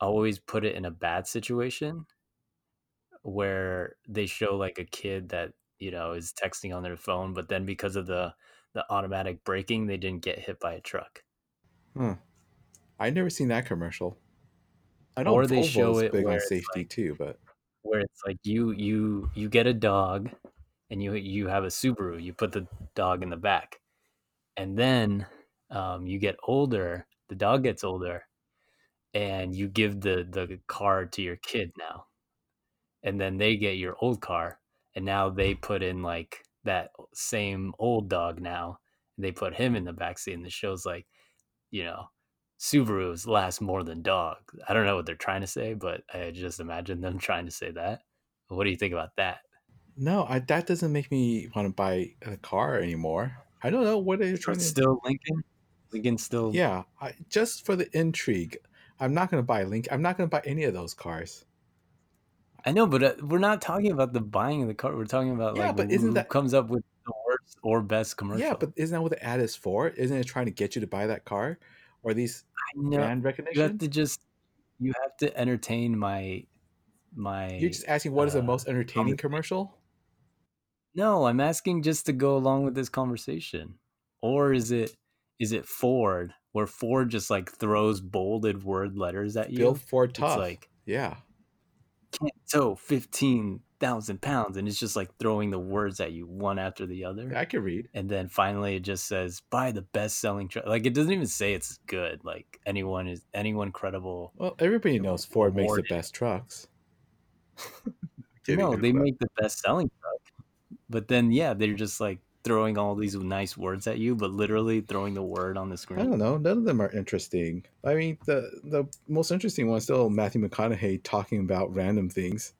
B: always put it in a bad situation where they show like a kid that you know is texting on their phone but then because of the the automatic braking they didn't get hit by a truck.
A: Hmm. I never seen that commercial. I know or they Volvo's show it big on safety like, too but
B: where it's like you you you get a dog and you you have a subaru you put the dog in the back. And then um, you get older the dog gets older and you give the the car to your kid now. And then they get your old car and now they put in like that same old dog now and they put him in the backseat and the show's like you know subarus last more than dog. I don't know what they're trying to say but i just imagine them trying to say that. What do you think about that?
A: No I, that doesn't make me want to buy a car anymore. I don't know what are trying
B: to still lincoln? Lincoln still
A: yeah I, just for the intrigue I'm not going to buy Link. I'm not going to buy any of those cars.
B: I know, but uh, we're not talking about the buying of the car. We're talking about yeah, like but isn't that comes up with the worst or best commercial?
A: Yeah, but isn't that what the ad is for? Isn't it trying to get you to buy that car or these brand recognition?
B: You have to just you have to entertain my my.
A: You're just asking what uh, is the uh, most entertaining commercial?
B: No, I'm asking just to go along with this conversation, or is it is it Ford where Ford just like throws bolded word letters at you.
A: Build Ford tough. It's like yeah,
B: can't tow fifteen thousand pounds, and it's just like throwing the words at you one after the other.
A: I can read.
B: And then finally, it just says buy the best selling truck. Like it doesn't even say it's good. Like anyone is anyone credible.
A: Well, everybody knows Ford makes the best trucks.
B: no, they make the best selling truck. But then yeah, they're just like throwing all these nice words at you, but literally throwing the word on the screen.
A: I don't know. None of them are interesting. I mean, the the most interesting one is still Matthew McConaughey talking about random things,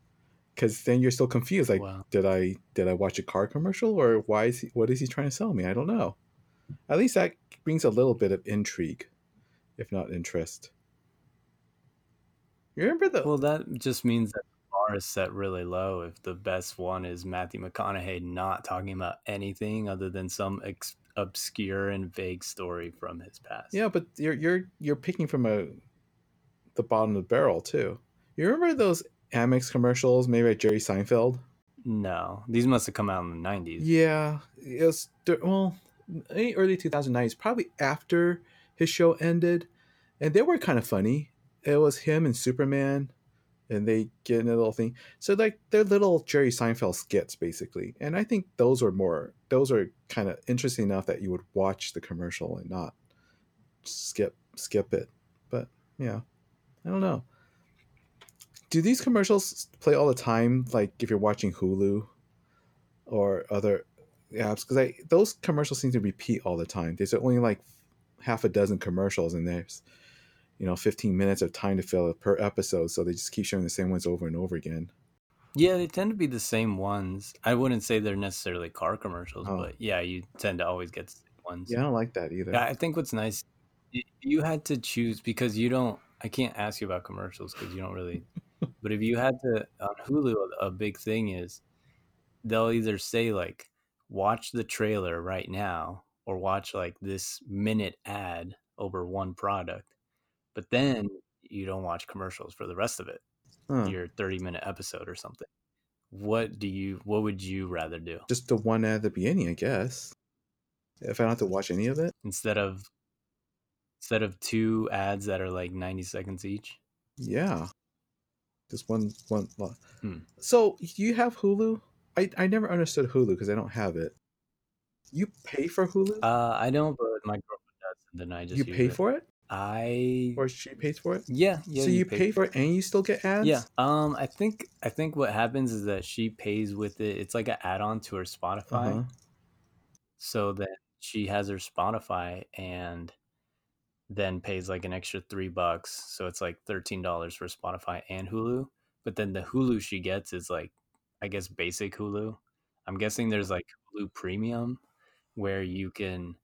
A: because then you're still confused. Like,
B: Wow.
A: did I did I watch a car commercial or why is he? What is he trying to sell me? I don't know. At least that brings a little bit of intrigue, if not interest. You remember the?
B: Well, that just means that bar is set really low. If the best one is Matthew McConaughey not talking about anything other than some ex- obscure and vague story from his past.
A: yeah, but you're you're you're picking from a the bottom of the barrel too. You remember those Amex commercials made by Jerry Seinfeld?
B: No, these must have come out in the nineties.
A: Yeah, it was well, early 2009s, probably after his show ended, and they were kind of funny. It was him and Superman, and they get in a little thing. So like they're little Jerry Seinfeld skits basically, and I think those were more those are kind of interesting enough that you would watch the commercial and not skip skip it. But yeah, I don't know. Do these commercials play all the time? Like if you're watching Hulu or other apps, because I those commercials seem to repeat all the time. There's only like half a dozen commercials, and there's you know 15 minutes of time to fill per episode, so they just keep showing the same ones over and over again.
B: Yeah, they tend to be the same ones. I wouldn't say they're necessarily car commercials,
A: Oh.
B: but yeah, you tend to always get the same ones.
A: Yeah, I don't like that either.
B: I think what's nice, you had to choose because you don't. I can't ask you about commercials because you don't really. but if you had to on Hulu, a big thing is they'll either say like, "Watch the trailer right now," or "Watch like this minute ad over one product," but then you don't watch commercials for the rest of it. Your thirty minute episode or something. What do you? What would you rather do
A: Just the one ad at the beginning, I guess. If I don't have to watch any of it,
B: instead of instead of two ads that are like ninety seconds each?
A: yeah, just one one.
B: Hmm.
A: So you have Hulu? I I never understood Hulu because I don't have it. You pay for Hulu?
B: Uh, I don't, but my girlfriend does, and then I just
A: you pay
B: it.
A: for it,
B: I
A: or she pays for it?
B: yeah yeah.
A: so you, pay, for it and you still get ads?
B: Yeah. Um, I think I think what happens is that she pays with it. It's like an add-on to her Spotify.
A: Uh-huh.
B: So that she has her Spotify and then pays like an extra three bucks. So it's like thirteen dollars for Spotify and Hulu. But then the Hulu she gets is like, I guess basic Hulu. I'm guessing there's like Hulu Premium, where you can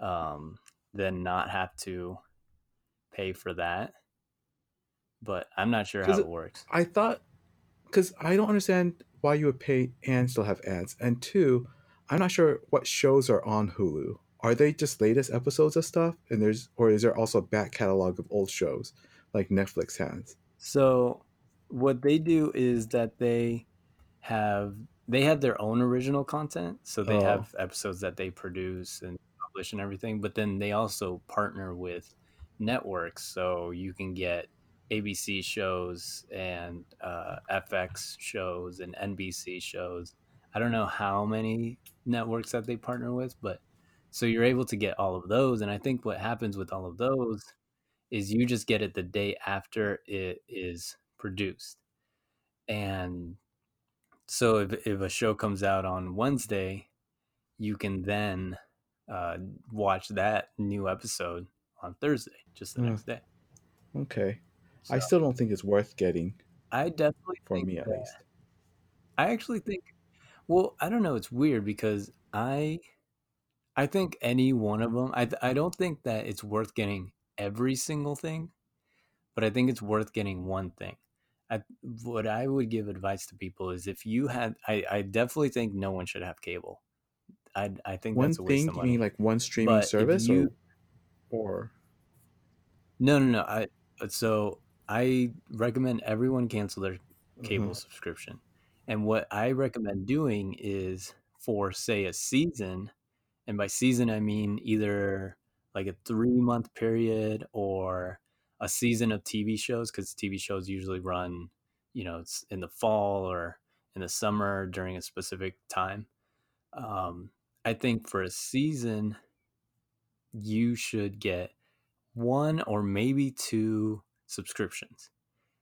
B: um, then not have to pay for that. But I'm not sure how it works.
A: I thought because I don't understand why you would pay and still have ads. And two, I'm not sure what shows are on Hulu. Are they just latest episodes of stuff? And there's or is there also a back catalog of old shows like Netflix has?
B: So what they do is that they have they have their own original content. So they
A: Oh.
B: have episodes that they produce and publish and everything, but then they also partner with networks. So you can get ABC shows and uh, FX shows and NBC shows. I don't know how many networks that they partner with, but so you're able to get all of those. And I think what happens with all of those is you just get it the day after it is produced. And so if, if a show comes out on Wednesday, you can then uh, watch that new episode on Thursday, just the
A: Hmm.
B: next day.
A: Okay. I still don't think it's worth getting
B: I definitely
A: for me at least.
B: I actually think well, I don't know, it's weird because I I think any one of them I I don't think that it's worth getting every single thing, but I think it's worth getting one thing. I, what I would give advice to people is if you had I, I definitely think no one should have cable. I I think
A: One
B: that's a waste
A: thing,
B: of
A: you mean like one streaming
B: But
A: service
B: you-
A: or
B: No, no, no. I so I recommend everyone cancel their cable
A: Mhm.
B: subscription. And what I recommend doing is for say a season, and by season I mean either like a 3 month period or a season of TV shows cuz TV shows usually run, you know, it's in the fall or in the summer during a specific time. Um I think for a season you should get one or maybe two subscriptions.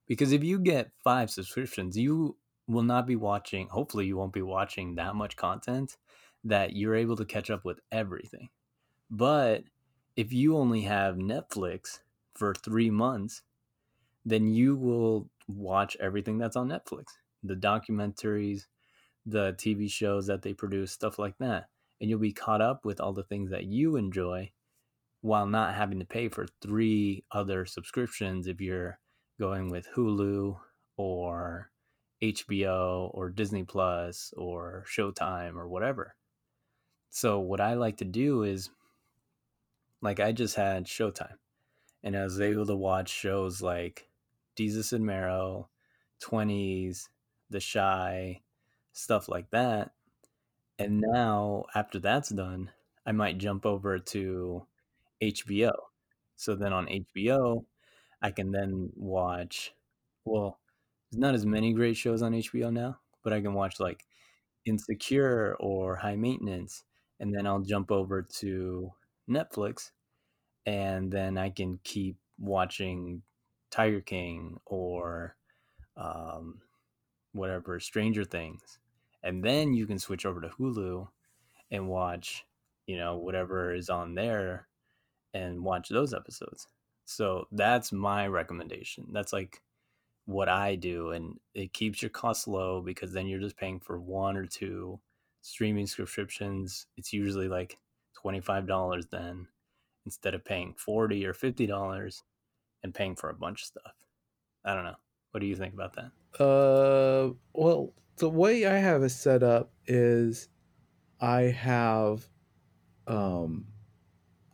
B: Because if you get five subscriptions, you will not be watching, hopefully, you won't be watching that much content that you're able to catch up with everything. But if you only have Netflix for three months, then you will watch everything that's on Netflix. the documentaries, the TV shows that they produce, stuff like that. And you'll be caught up with all the things that you enjoy while not having to pay for three other subscriptions if you're going with Hulu or HBO or Disney Plus or Showtime or whatever. So what I like to do is like I just had Showtime and I was able to watch shows like Desus and Mero, 20s, The Chi, stuff like that. And now after that's done, I might jump over to HBO. So then on HBO, I can then watch well, there's not as many great shows on HBO now, but I can watch like Insecure or High Maintenance and then I'll jump over to Netflix and then I can keep watching Tiger King or um, whatever Stranger Things, and then you can switch over to Hulu and watch, you know, whatever is on there, and watch those episodes. So that's my recommendation. That's like what I do, and it keeps your costs low because then you're just paying for one or two streaming subscriptions. It's usually like twenty five dollars then instead of paying 40 or 50 dollars and paying for a bunch of stuff i don't know what do you think about that
A: uh well the way i have it set up is i have um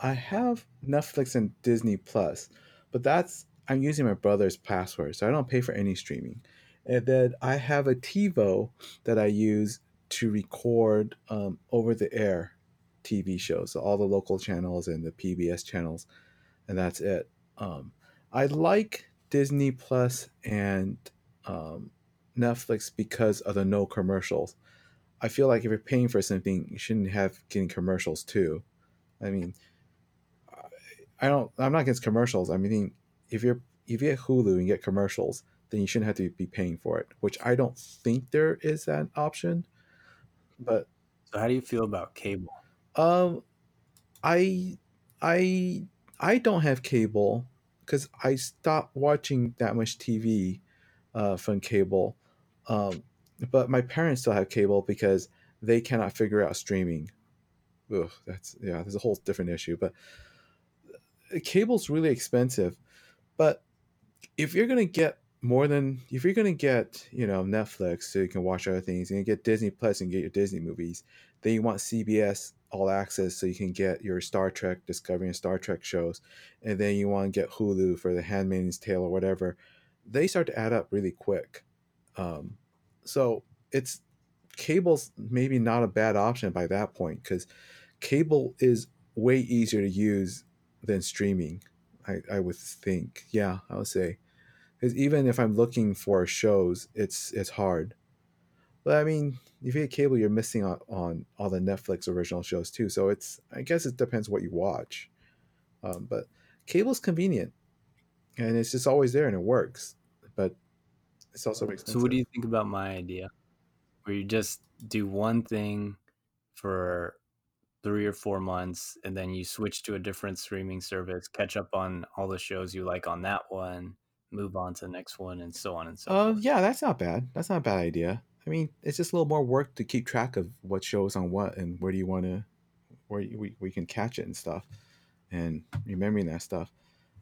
A: i have netflix and disney plus but that's i'm using my brother's password so i don't pay for any streaming and then i have a tivo that i use to record um, over the air TV shows, so all the local channels and the PBS channels, and that's it. Um, I like Disney Plus and um, Netflix because of the no commercials. I feel like if you're paying for something, you shouldn't have getting commercials too. I mean, I don't. I'm not against commercials. I mean, if you're if you get Hulu and get commercials, then you shouldn't have to be paying for it. Which I don't think there is that option. But
B: so, how do you feel about cable?
A: Um, I I I don't have cable because I stopped watching that much TV uh, from cable. Um, but my parents still have cable because they cannot figure out streaming. Ugh, that's yeah, there's a whole different issue. But cable's really expensive. But if you're gonna get more than if you're gonna get you know Netflix so you can watch other things you get Disney Plus and get your Disney movies, then you want CBS All Access so you can get your Star Trek Discovery and Star Trek shows, and then you want to get Hulu for The Handmaid's Tale or whatever. They start to add up really quick. Um, so it's cable's maybe not a bad option by that point because cable is way easier to use than streaming. I, I would think. Yeah, I would say because even if I'm looking for shows, it's it's hard. But I mean, if you get cable, you're missing out on all the Netflix original shows too. So it's I guess it depends what you watch. Um, but cable's convenient, and it's just always there and it works. But it's also expensive.
B: So what do you think about my idea, where you just do one thing for three or four months, and then you switch to a different streaming service, catch up on all the shows you like on that one, move on to the next one, and so on and so
A: Uh,
B: forth.
A: yeah, that's not bad. That's not a bad idea. I mean, it's just a little more work to keep track of what shows on what and where do you want to, where you- we, we can catch it and stuff, and remembering that stuff.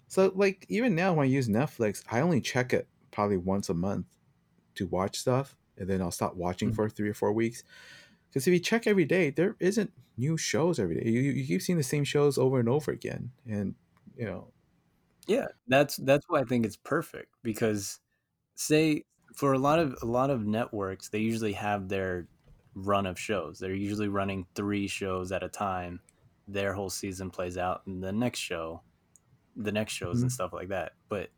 A: So, like, even now when I use Netflix, I only check it probably once a month to watch stuff, and then I'll stop watching
B: Mhm.
A: for three or four weeks. Because if you check every day, there isn't new shows every day. You, you keep seeing the same shows over and over again, and you know,
B: Yeah, that's that's why I think it's perfect because say for a lot of a lot of networks they usually have their run of shows. They're usually running 3 shows at a time. Their whole season plays out and the next show, the next shows and
A: Mhm.
B: stuff like that. But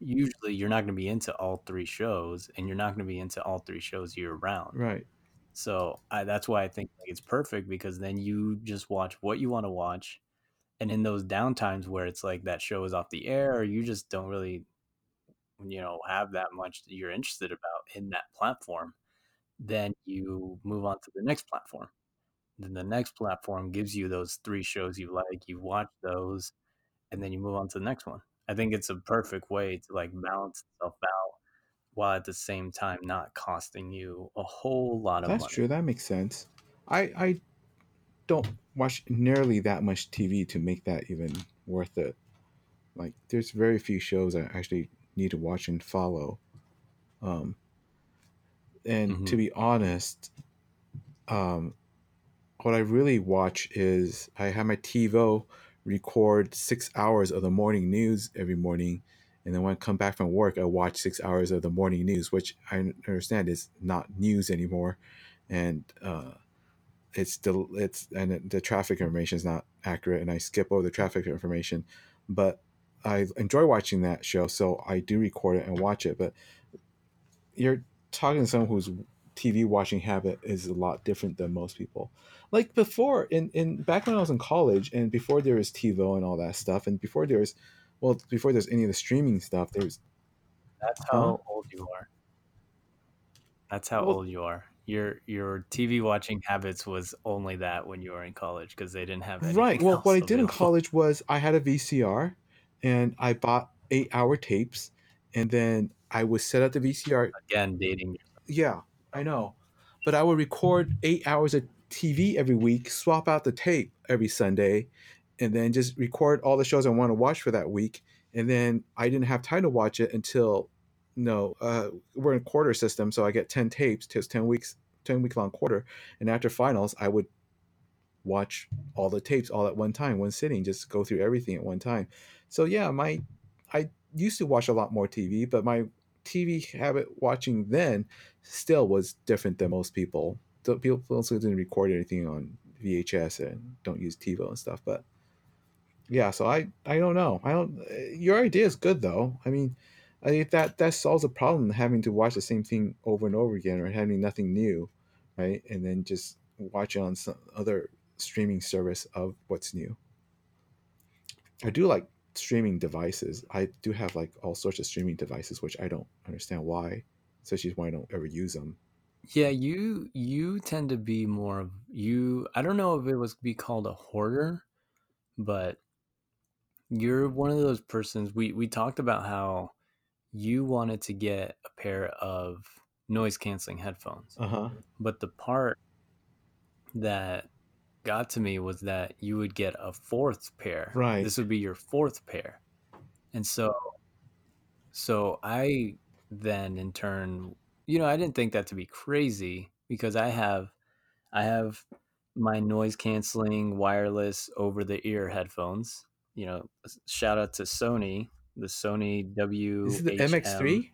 B: usually you're not going to be into all 3 shows and you're not going to be into all 3 shows year round.
A: right?
B: So I, that's why I think it's perfect because then you just watch what you want to watch, and in those downtimes where it's like that show is off the air, or you just don't really, you know, have that much that you're interested about in that platform, then you move on to the next platform. Then the next platform gives you those three shows you like, you watch those, and then you move on to the next one. I think it's a perfect way to like balance itself out while at the same time not costing you a whole lot of
A: That's
B: money.
A: true. That makes sense. I I don't watch nearly that much TV to make that even worth it. Like, there's very few shows I actually need to watch and follow. Um, and to
B: Mhm.
A: be honest, um, what I really watch is I have my TiVo record six hours of the morning news every morning, and then when I come back from work, I watch six hours of the morning news, which I understand is not news anymore, and uh, it's the it's and the traffic information is not accurate, and I skip over the traffic information, but I enjoy watching that show, so I do record it and watch it. But you're talking to someone whose TV watching habit is a lot different than most people. Like before, in in back when I was in college, and before there was TiVo and all that stuff, and before there was, well, before there's any of the streaming stuff, there's
B: That's how old you are. That's how
A: Well-
B: old you are. Your your TV watching habits was only that when you were in college because they didn't have anything
A: right. Well, what I did in college was I had a VCR, and I bought eight hour tapes, and then I would set up the VCR
B: Again, dating.
A: Yeah, I know. But I would record eight hours of TV every week, swap out the tape every Sunday, and then just record all the shows I want to watch for that week. And then I didn't have time to watch it until no, uh, we're in quarter system, so I get ten tapes, just ten weeks, ten week long quarter. And after finals, I would watch all the tapes all at one time, one sitting, just go through everything at one time. So yeah, my I used to watch a lot more TV, but my TV habit watching then still was different than most people. People also didn't record anything on VHS and don't use TiVo and stuff. But yeah, so I I don't know. I don't. Your idea is good though. I mean, I think that that solves a problem having to watch the same thing over and over again or having nothing new, right? And then just watch it on some other streaming service of what's new. I do like streaming devices. I do have like all sorts of streaming devices, which I don't understand why, especially why I don't ever use them.
B: Yeah, you you tend to be more of you. I don't know if it was be called a hoarder, but you're one of those persons. We we talked about how you wanted to get a pair of noise canceling headphones,
A: Uh huh.
B: but the part that got to me was that you would get a fourth pair.
A: Right.
B: This would be your fourth pair. And so so I then in turn, you know, I didn't think that to be crazy because I have I have my noise canceling wireless over the ear headphones. You know, shout out to Sony, the Sony W
A: is the MX3.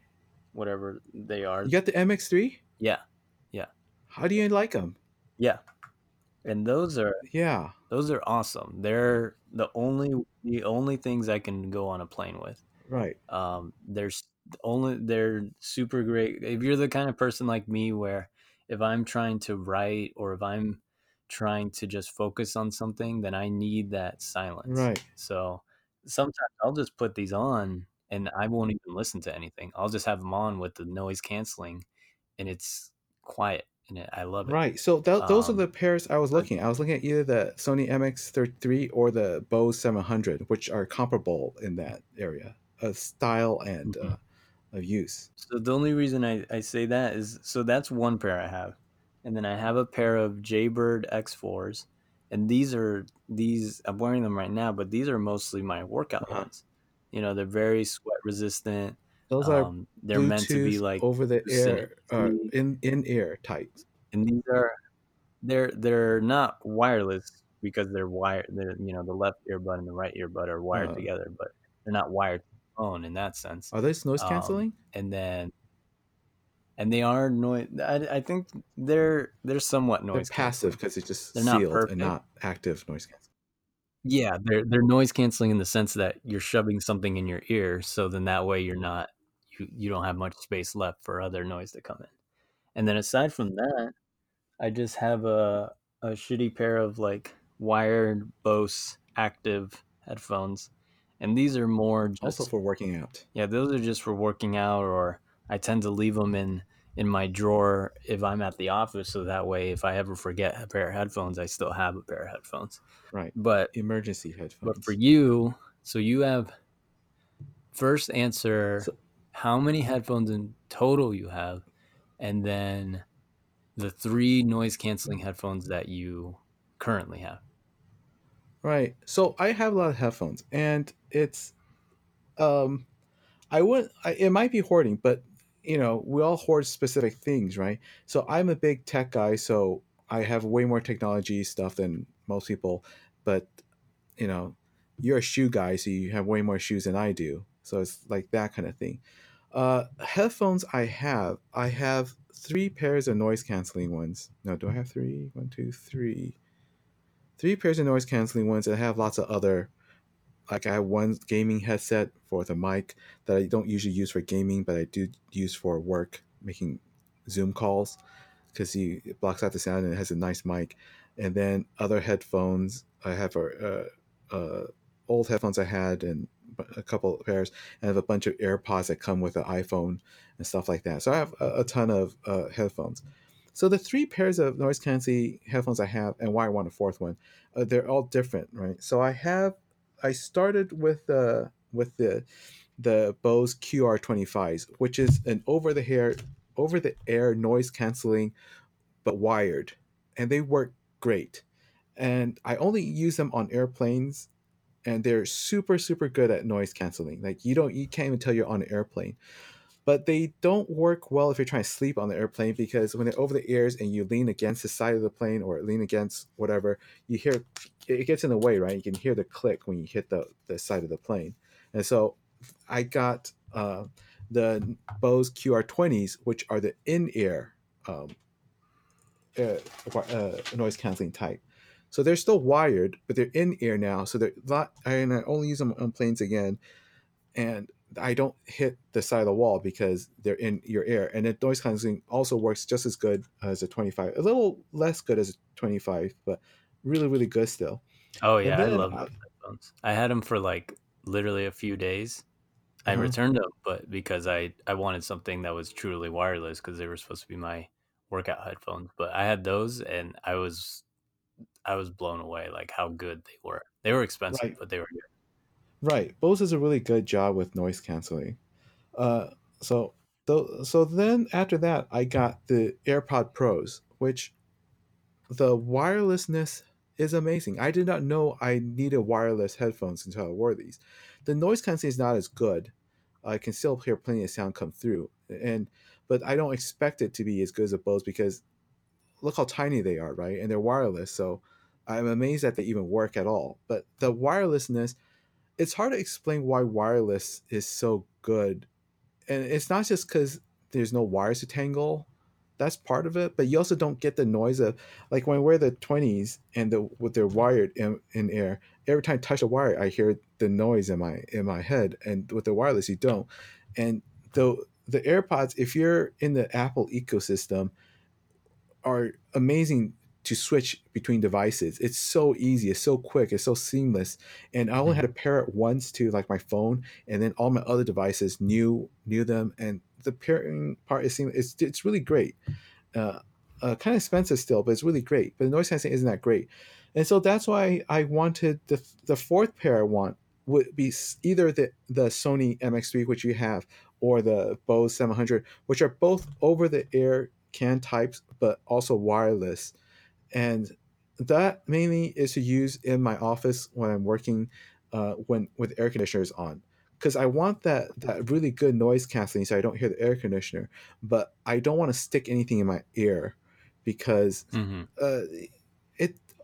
B: whatever they are.
A: You got the MX3.
B: Yeah. Yeah.
A: How do you like them?
B: Yeah. And those are
A: Yeah.
B: those are awesome. They're the only the only things I can go on a plane with.
A: Right.
B: Um, there's only they're super great. If you're the kind of person like me, where if I'm trying to write or if I'm trying to just focus on something, then I need that silence.
A: Right.
B: So sometimes I'll just put these on and I won't even listen to anything. I'll just have them on with the noise canceling, and it's quiet and it, I love it.
A: Right. So th- those are
B: Um,
A: the pairs I was looking. at. I was looking at either the Sony MX33 or the Bose 700, which are comparable in that area of style and
B: Mhm.
A: uh, of use.
B: So the only reason I, I say that is so that's one pair I have. And then I have a pair of Jaybird X4s. And these are these I'm wearing them right now, but these are mostly my workout
A: Uh-huh.
B: ones. You know, they're very sweat resistant.
A: Those are
B: Um, they're meant to be like
A: over the air, uh, in in ear type.
B: and these are they're they're not wireless because they're wired they're you know the left earbud and the right earbud are wired
A: Uh.
B: together, but they're not wired to the phone in that sense.
A: Are those noise
B: Um,
A: canceling?
B: and then and they are noise I, I think they're they're somewhat noise.
A: They're passive because it's just
B: They're not
A: sealed
B: perfect.
A: and not active noise canceling.
B: yeah they're they're noise canceling in the sense that you're shoving something in your ear so then that way you're not you, you don't have much space left for other noise to come in and then aside from that i just have a a shitty pair of like wired bose active headphones and these are more just
A: Also for working out.
B: Yeah, those are just for working out, or I tend to leave them in in my drawer if I'm at the office, so that way if I ever forget a pair of headphones, I still have a pair of headphones.
A: Right.
B: But
A: Emergency headphones.
B: but for you, so you have first answer.
A: So-
B: how many headphones in total you have, and then the three noise canceling headphones that you currently have.
A: Right. So I have a lot of headphones, and it's, um, I would, I, it might be hoarding, but you know, we all hoard specific things, right? So I'm a big tech guy, so I have way more technology stuff than most people, but you know, you're a shoe guy, so you have way more shoes than I do. So it's like that kind of thing. Uh, headphones I have, I have three pairs of noise canceling ones. No, do I have three? One, two, three. Three pairs of noise canceling ones. And I have lots of other, like I have one gaming headset for the mic that I don't usually use for gaming, but I do use for work, making Zoom calls because he blocks out the sound and it has a nice mic. And then other headphones I have are uh, uh, old headphones I had and a couple of pairs, and I have a bunch of AirPods that come with an iPhone and stuff like that. So I have a, a ton of uh, headphones. So the three pairs of noise canceling headphones I have, and why I want a fourth one, uh, they're all different, right? So I have, I started with the uh, with the the Bose QC25s, which is an over the hair over the air noise canceling, but wired, and they work great. And I only use them on airplanes and they're super super good at noise canceling. Like you don't you can't even tell you're on an airplane. But they don't work well if you're trying to sleep on the airplane because when they're over the ears and you lean against the side of the plane or lean against whatever, you hear it gets in the way, right? You can hear the click when you hit the, the side of the plane. And so I got uh, the Bose QC20s, which are the in ear um, uh, uh, noise canceling type. So they're still wired, but they're in ear now. So they're not, and I only use them on planes again. And I don't hit the side of the wall because they're in your ear. And the noise canceling also works just as good as a 25, a little less good as a 25, but really, really good still.
B: Oh, yeah. Then, I love those headphones. I had them for like literally a few days. I uh-huh. returned them, but because I, I wanted something that was truly wireless because they were supposed to be my workout headphones. But I had those and I was I was blown away like how good they were. They were expensive, right. but they were good.
A: Right. Bose does a really good job with noise canceling. Uh, so th- so then after that, I got the AirPod Pros, which the wirelessness is amazing. I did not know I needed wireless headphones until I wore these. The noise canceling is not as good. I can still hear plenty of sound come through, and but I don't expect it to be as good as a Bose because look how tiny they are, right? And they're wireless, so I'm amazed that they even work at all. But the wirelessness, it's hard to explain why wireless is so good. And it's not just because there's no wires to tangle. That's part of it, but you also don't get the noise of like when we're the twenties and the with their wired in, in air. Every time I touch a wire, I hear the noise in my in my head, and with the wireless, you don't. And the the AirPods, if you're in the Apple ecosystem, are amazing to switch between devices. It's so easy, it's so quick, it's so seamless. And I only had to pair it once to like my phone, and then all my other devices knew knew them. And the pairing part is it's it's really great. Uh, uh, kind of expensive still, but it's really great. But the noise canceling isn't that great, and so that's why I wanted the the fourth pair I want would be either the the Sony MX3 which you have or the Bose 700, which are both over the air CAN types, but also wireless. And that mainly is to use in my office when I'm working uh, when with air conditioners on. Because I want that that really good noise canceling so I don't hear the air conditioner, but I don't want to stick anything in my ear because mm-hmm. uh,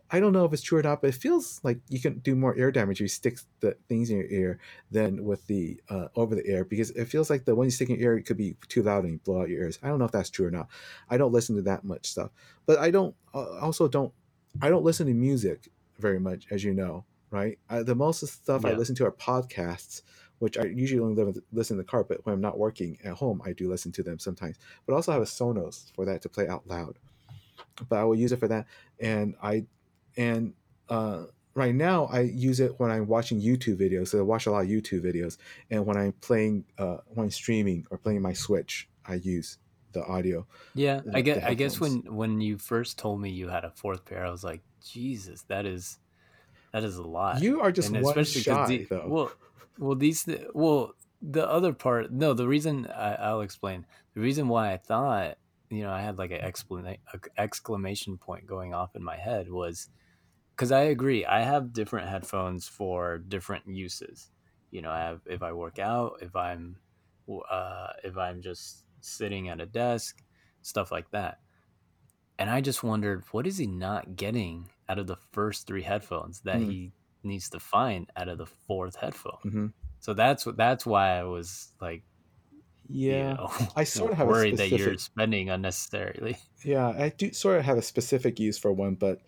A: I don't know if it's true or not, but it feels like you can do more air damage if you stick the things in your ear than with the uh, over the air because it feels like the one you stick in your ear it could be too loud and you blow out your ears. I don't know if that's true or not. I don't listen to that much stuff, but I don't uh, also don't I don't listen to music very much, as you know, right? I, the most of the stuff yeah. I listen to are podcasts, which I usually only listen to the car, but when I'm not working at home, I do listen to them sometimes. But I also have a Sonos for that to play out loud. But I will use it for that, and I and uh, right now I use it when I'm watching YouTube videos. So I watch a lot of YouTube videos, and when I'm playing, uh, when I'm streaming or playing my Switch, I use the audio.
B: Yeah, the, I guess. I guess when when you first told me you had a fourth pair, I was like, Jesus, that is that is a lot.
A: You are just and one shy, the, though.
B: Well, well, these well, the other part, no, the reason I, I'll explain. The reason why I thought, you know, I had like an exclamation exclamation point going off in my head was because I agree. I have different headphones for different uses. You know, I have if I work out, if I'm, uh, if I'm just sitting at a desk, stuff like that. And I just wondered, what is he not getting out of the first three headphones that
A: Mm.
B: he needs to find out of the fourth headphone?
A: hmm
B: So that's what that's why I was like,
A: Yeah,
B: you know,
A: I sort of have a
B: worried that you're spending unnecessarily.
A: yeah, I do sort of have a specific use for one, but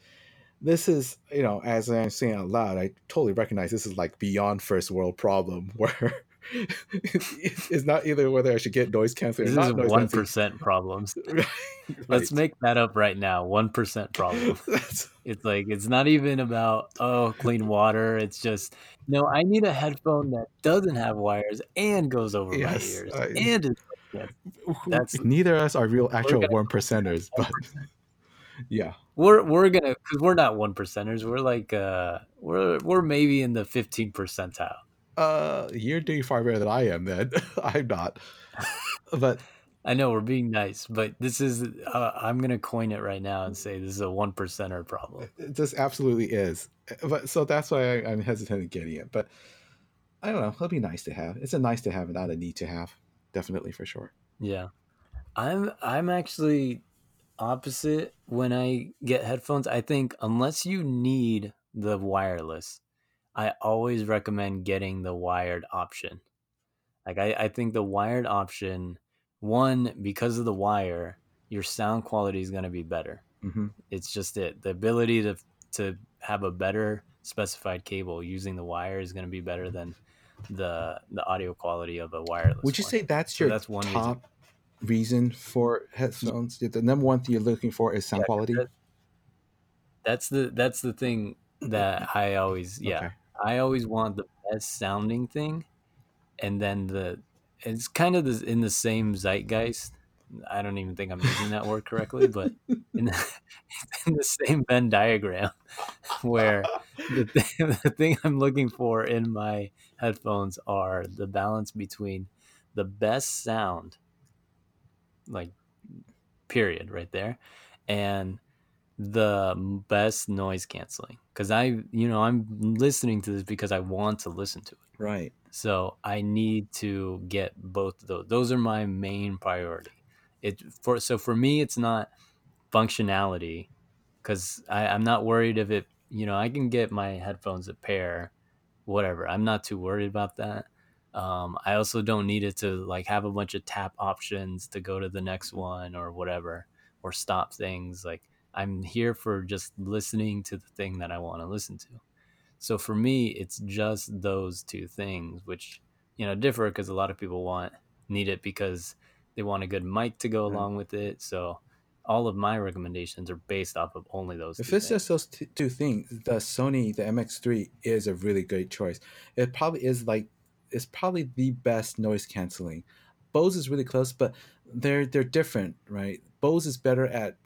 A: this is, you know, as I'm saying out loud, I totally recognize this is like beyond first world problem where it's not either whether I should get noise canceling
B: This
A: or
B: is one problems.
A: Right,
B: Let's make that up right now. One percent problem. It's like it's not even about oh clean water. It's just no. I need a headphone that doesn't have wires and goes over my ears
A: I-
B: and is That's-
A: neither of us are real actual one percenters, but yeah,
B: we're we're gonna because we're not one percenters. We're like uh we're we're maybe in the fifteen percentile.
A: uh, you're doing far better than I am. Then I'm not, but
B: I know we're being nice, but this is uh, I'm gonna coin it right now and say this is a one percenter problem.
A: It just absolutely is. But so that's why I, I'm hesitant in getting it. But I don't know. It'll be nice to have. It's a nice to have, not a need to have. Definitely for sure.
B: Yeah. I'm I'm actually opposite when I get headphones. I think unless you need the wireless, I always recommend getting the wired option. Like I, I think the wired option, one, because of the wire, your sound quality is gonna be better.
A: hmm
B: It's just it. The ability to to have a better specified cable using the wire is gonna be better than the the audio quality of a wireless.
A: Would you
B: one.
A: say that's
B: So
A: your
B: that's one
A: top reason. For headphones? The number one thing you're looking for is sound
B: Yeah,
A: quality.
B: that's the that's the thing that I always yeah
A: Okay.
B: I always want the best sounding thing, and then the it's kind of the, in the same zeitgeist. I don't even think I'm using that word correctly, but in the, in the same Venn diagram where the thing, the thing I'm looking for in my headphones are the balance between the best sound, like period, right there, and the best noise canceling. Because I, you know, I'm listening to this because I want to listen to it.
A: Right.
B: So I need to get both of those. Those are my main priority. It for so for me, it's not functionality because I'm not worried if it. You know, I can get my headphones a pair, whatever. I'm not too worried about that. Um, I also don't need it to like have a bunch of tap options to go to the next one or whatever or stop things. Like I'm here for just listening to the thing that I want to listen to. So for me, it's just those two things, which you know differ because a lot of people want need it because they want a good mic to go
A: Right.
B: along with it. So all of my recommendations are based off of only those.
A: If it's
B: things.
A: just those t- two things, the Sony, the MX3 is a really great choice. It probably is like it's probably the best noise canceling. Bose is really close, but they're they're different, right? Bose is better at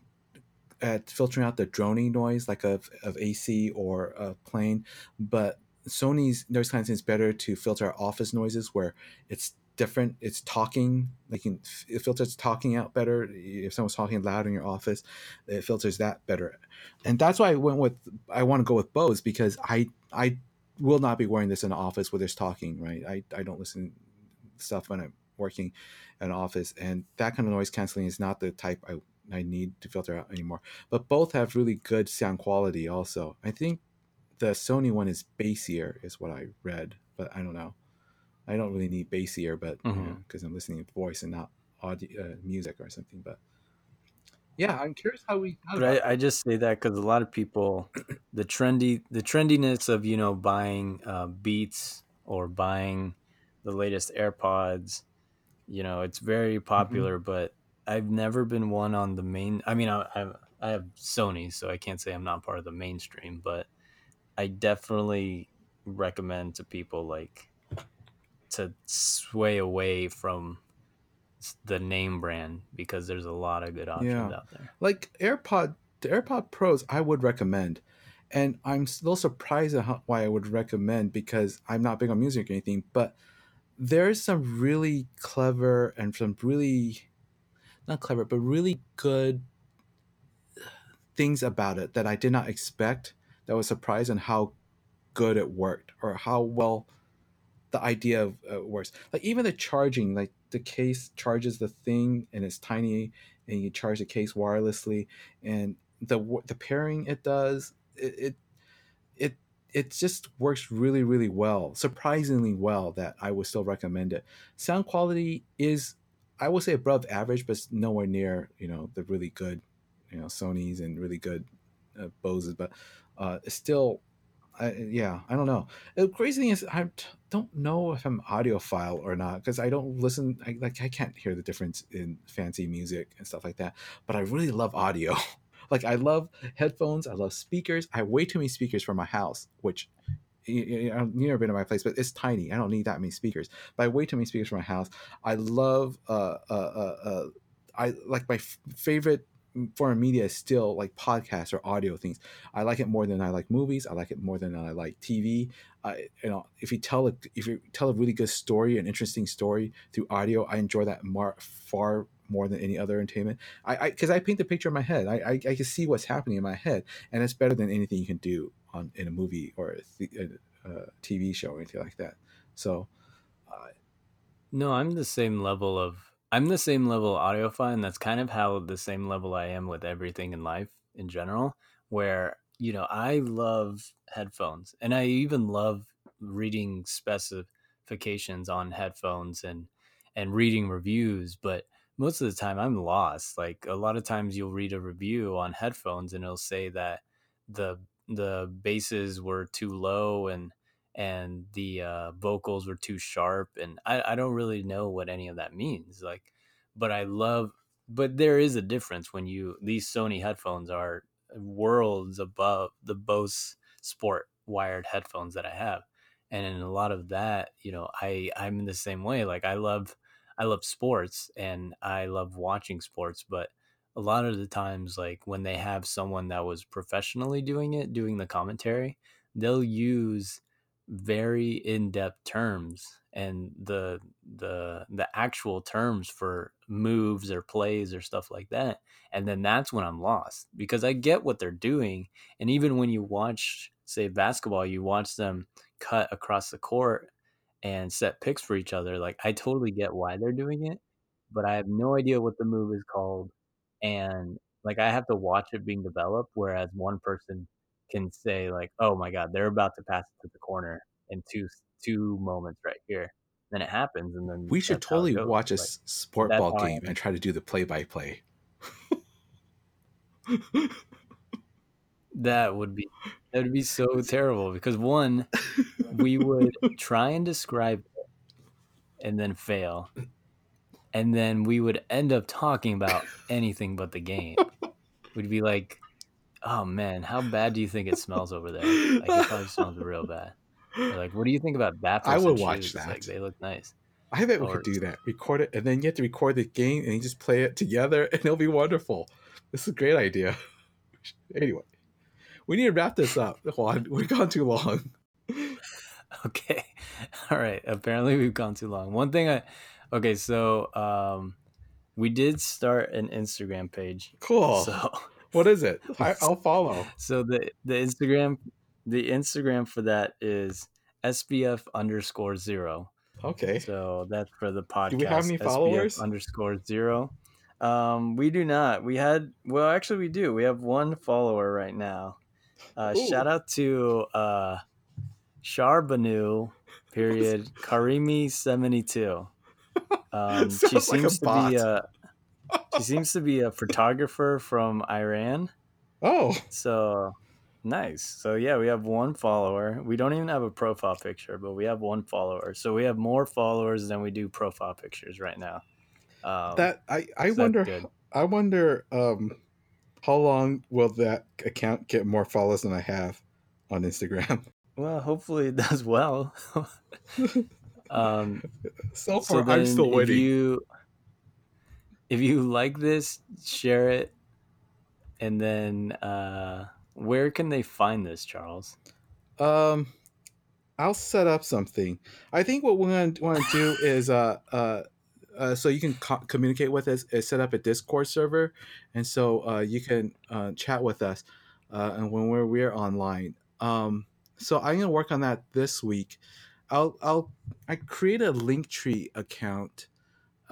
A: at filtering out the droning noise like of, of AC or a plane, but Sony's noise canceling is better to filter out office noises where it's different. It's talking, like it filters talking out better. If someone's talking loud in your office, it filters that better. And that's why I went with I want to go with Bose because I I will not be wearing this in an office where there's talking, right? I, I don't listen to stuff when I'm working in an office and that kind of noise canceling is not the type I I need to filter out anymore. But both have really good sound quality also. I think the Sony one is bassier is what I read, but I don't know. I don't really need bassier, but because I'm listening to voice and not audio uh, music or something. But yeah, I'm curious how we. How
B: But I, I just say that because a lot of people, the trendy, the trendiness of you know buying uh, Beats or buying the latest AirPods, you know, it's very popular. But I've never been one on the main. I mean, I, I I have Sony, so I can't say I'm not part of the mainstream. But I definitely recommend to people like to sway away from the name brand because there's a lot of good options
A: Yeah.
B: out there.
A: like AirPod, the AirPod Pros, I would recommend, and I'm a little surprised at how, why I would recommend because I'm not big on music or anything, but there's some really clever and some really not clever, but really good things about it that I did not expect. That was surprised on how good it worked or how well the idea of uh, works. Like even the charging, like the case charges the thing and it's tiny, and you charge the case wirelessly, and the the pairing it does, it it it, it just works really really well, surprisingly well. That I would still recommend it. Sound quality is, I would say above average, but nowhere near you know the really good, you know Sony's and really good uh, Boses, but uh, it's still I, yeah, I don't know. The crazy thing is, I don't know if I'm audiophile or not because I don't listen. I, like I can't hear the difference in fancy music and stuff like that. But I really love audio. like I love headphones. I love speakers. I have way too many speakers for my house, which you, you know, you've never been to my place, but it's tiny. I don't need that many speakers. But I way too many speakers for my house. I love. Uh, uh, uh, uh I like my f- favorite foreign media is still like podcasts or audio things. I like it more than I like movies. I like it more than I like TV. You know, if you tell a if you tell a really good story, an interesting story through audio, I enjoy that far more than any other entertainment. I because I, I, paint the picture in my head. I, I, I can see what's happening in my head, and it's better than anything you can do on in a movie or a, a, a TV show or anything like that. So, uh,
B: no, I'm the same level of I'm the same level audiophile, and that's kind of how the same level I am with everything in life in general. Where you know I love headphones, and I even love reading specifications on headphones and and reading reviews. But most of the time, I'm lost. Like a lot of times, you'll read a review on headphones, and it'll say that the the basses were too low and and the uh, vocals were too sharp and I, I don't really know what any of that means like but i love but there is a difference when you these sony headphones are worlds above the bose sport wired headphones that i have and in a lot of that you know i i'm in the same way like i love i love sports and i love watching sports but a lot of the times like when they have someone that was professionally doing it doing the commentary they'll use very in-depth terms and the the the actual terms for moves or plays or stuff like that and then that's when i'm lost because i get what they're doing and even when you watch say basketball you watch them cut across the court and set picks for each other like i totally get why they're doing it but i have no idea what the move is called and like i have to watch it being developed whereas one person can say like, "Oh my God, they're about to pass it to the corner in two two moments right here." Then it happens, and then
A: we should totally watch a like, sport ball game and try to do the play by play.
B: That would be that would be so terrible because one, we would try and describe it and then fail, and then we would end up talking about anything but the game. We'd be like, oh man, how bad do you think it smells over there? Like it probably smells real bad. Or like, what do you think about that?
A: I would watch shoes? that.
B: Like, they look nice.
A: I bet we could do that. Record it, and then you have to record the game, and you just play it together, and it'll be wonderful. This is a great idea. anyway, we need to wrap this up, Juan. We've gone too long.
B: okay, all right. Apparently, we've gone too long. One thing I, okay, so um, we did start an Instagram page.
A: Cool. So what is it? I, will follow.
B: So the the Instagram the Instagram for that is SBF underscore zero.
A: Okay.
B: So that's for the podcast. Do
A: we have any followers?
B: SBF underscore zero. Um, we do not. We had well, actually, we do. We have one follower right now. Uh, shout out to uh, Sharbanu period Karimi seventy two. Um, she seems like to be a she seems to be a photographer from Iran.
A: Oh,
B: so nice. So yeah, we have one follower. We don't even have a profile picture, but we have one follower. So we have more followers than we do profile pictures right now.
A: Um, that I I so wonder I wonder um how long will that account get more followers than I have on Instagram?
B: Well, hopefully it does well.
A: um, so far, so I'm still waiting.
B: You, if you like this, share it. And then uh, where can they find this, Charles?
A: Um, I'll set up something. I think what we're going to want to do is uh uh. Uh, so you can co- communicate with us is set up a discord server and so uh, you can uh, chat with us uh, and when we're, we're online um, so i'm going to work on that this week i'll i'll i create a linktree account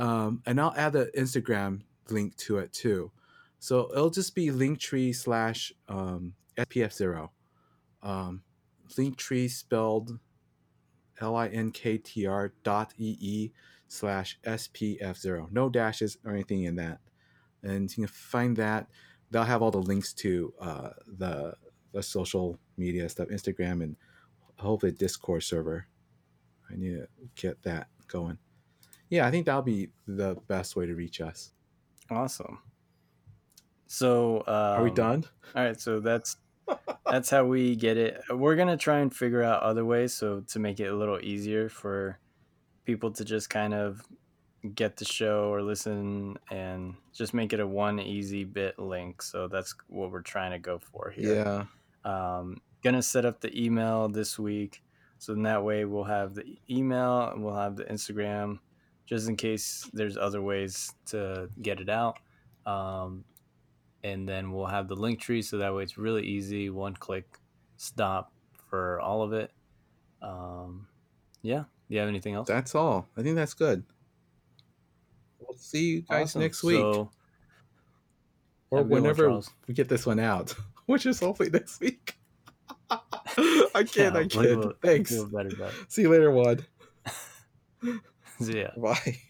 A: um, and i'll add the instagram link to it too. So it'll just be linktree slash um, spf0 um, linktree spelled l-i-n-k-t-r dot e-e slash spf0 no dashes or anything in that. And you can find that. They'll have all the links to uh, the the social media stuff instagram and hopefully discord server. I need to get that going yeah i think that'll be the best way to reach us
B: Awesome. So um,
A: are we done
B: All right, so that's that's how we get it. We're gonna try and figure out other ways so to make it a little easier for people to just kind of get the show or listen and just make it a one easy bit link. So that's what we're trying to go for here.
A: yeah
B: Um, gonna set up the email this week, so in that way we'll have the email and we'll have the Instagram, just in case there's other ways to get it out. Um, and then we'll have the link tree, so that way it's really easy, one click stop for all of it. Um, yeah. Do you have anything else?
A: that's all i think that's good we'll see you guys
B: Awesome.
A: next week
B: So,
A: or
B: good one,
A: whenever we get this one out which is hopefully next week i
B: yeah,
A: kid i
B: we'll
A: thanks
B: better
A: see you later
B: Wad. yeah.
A: bye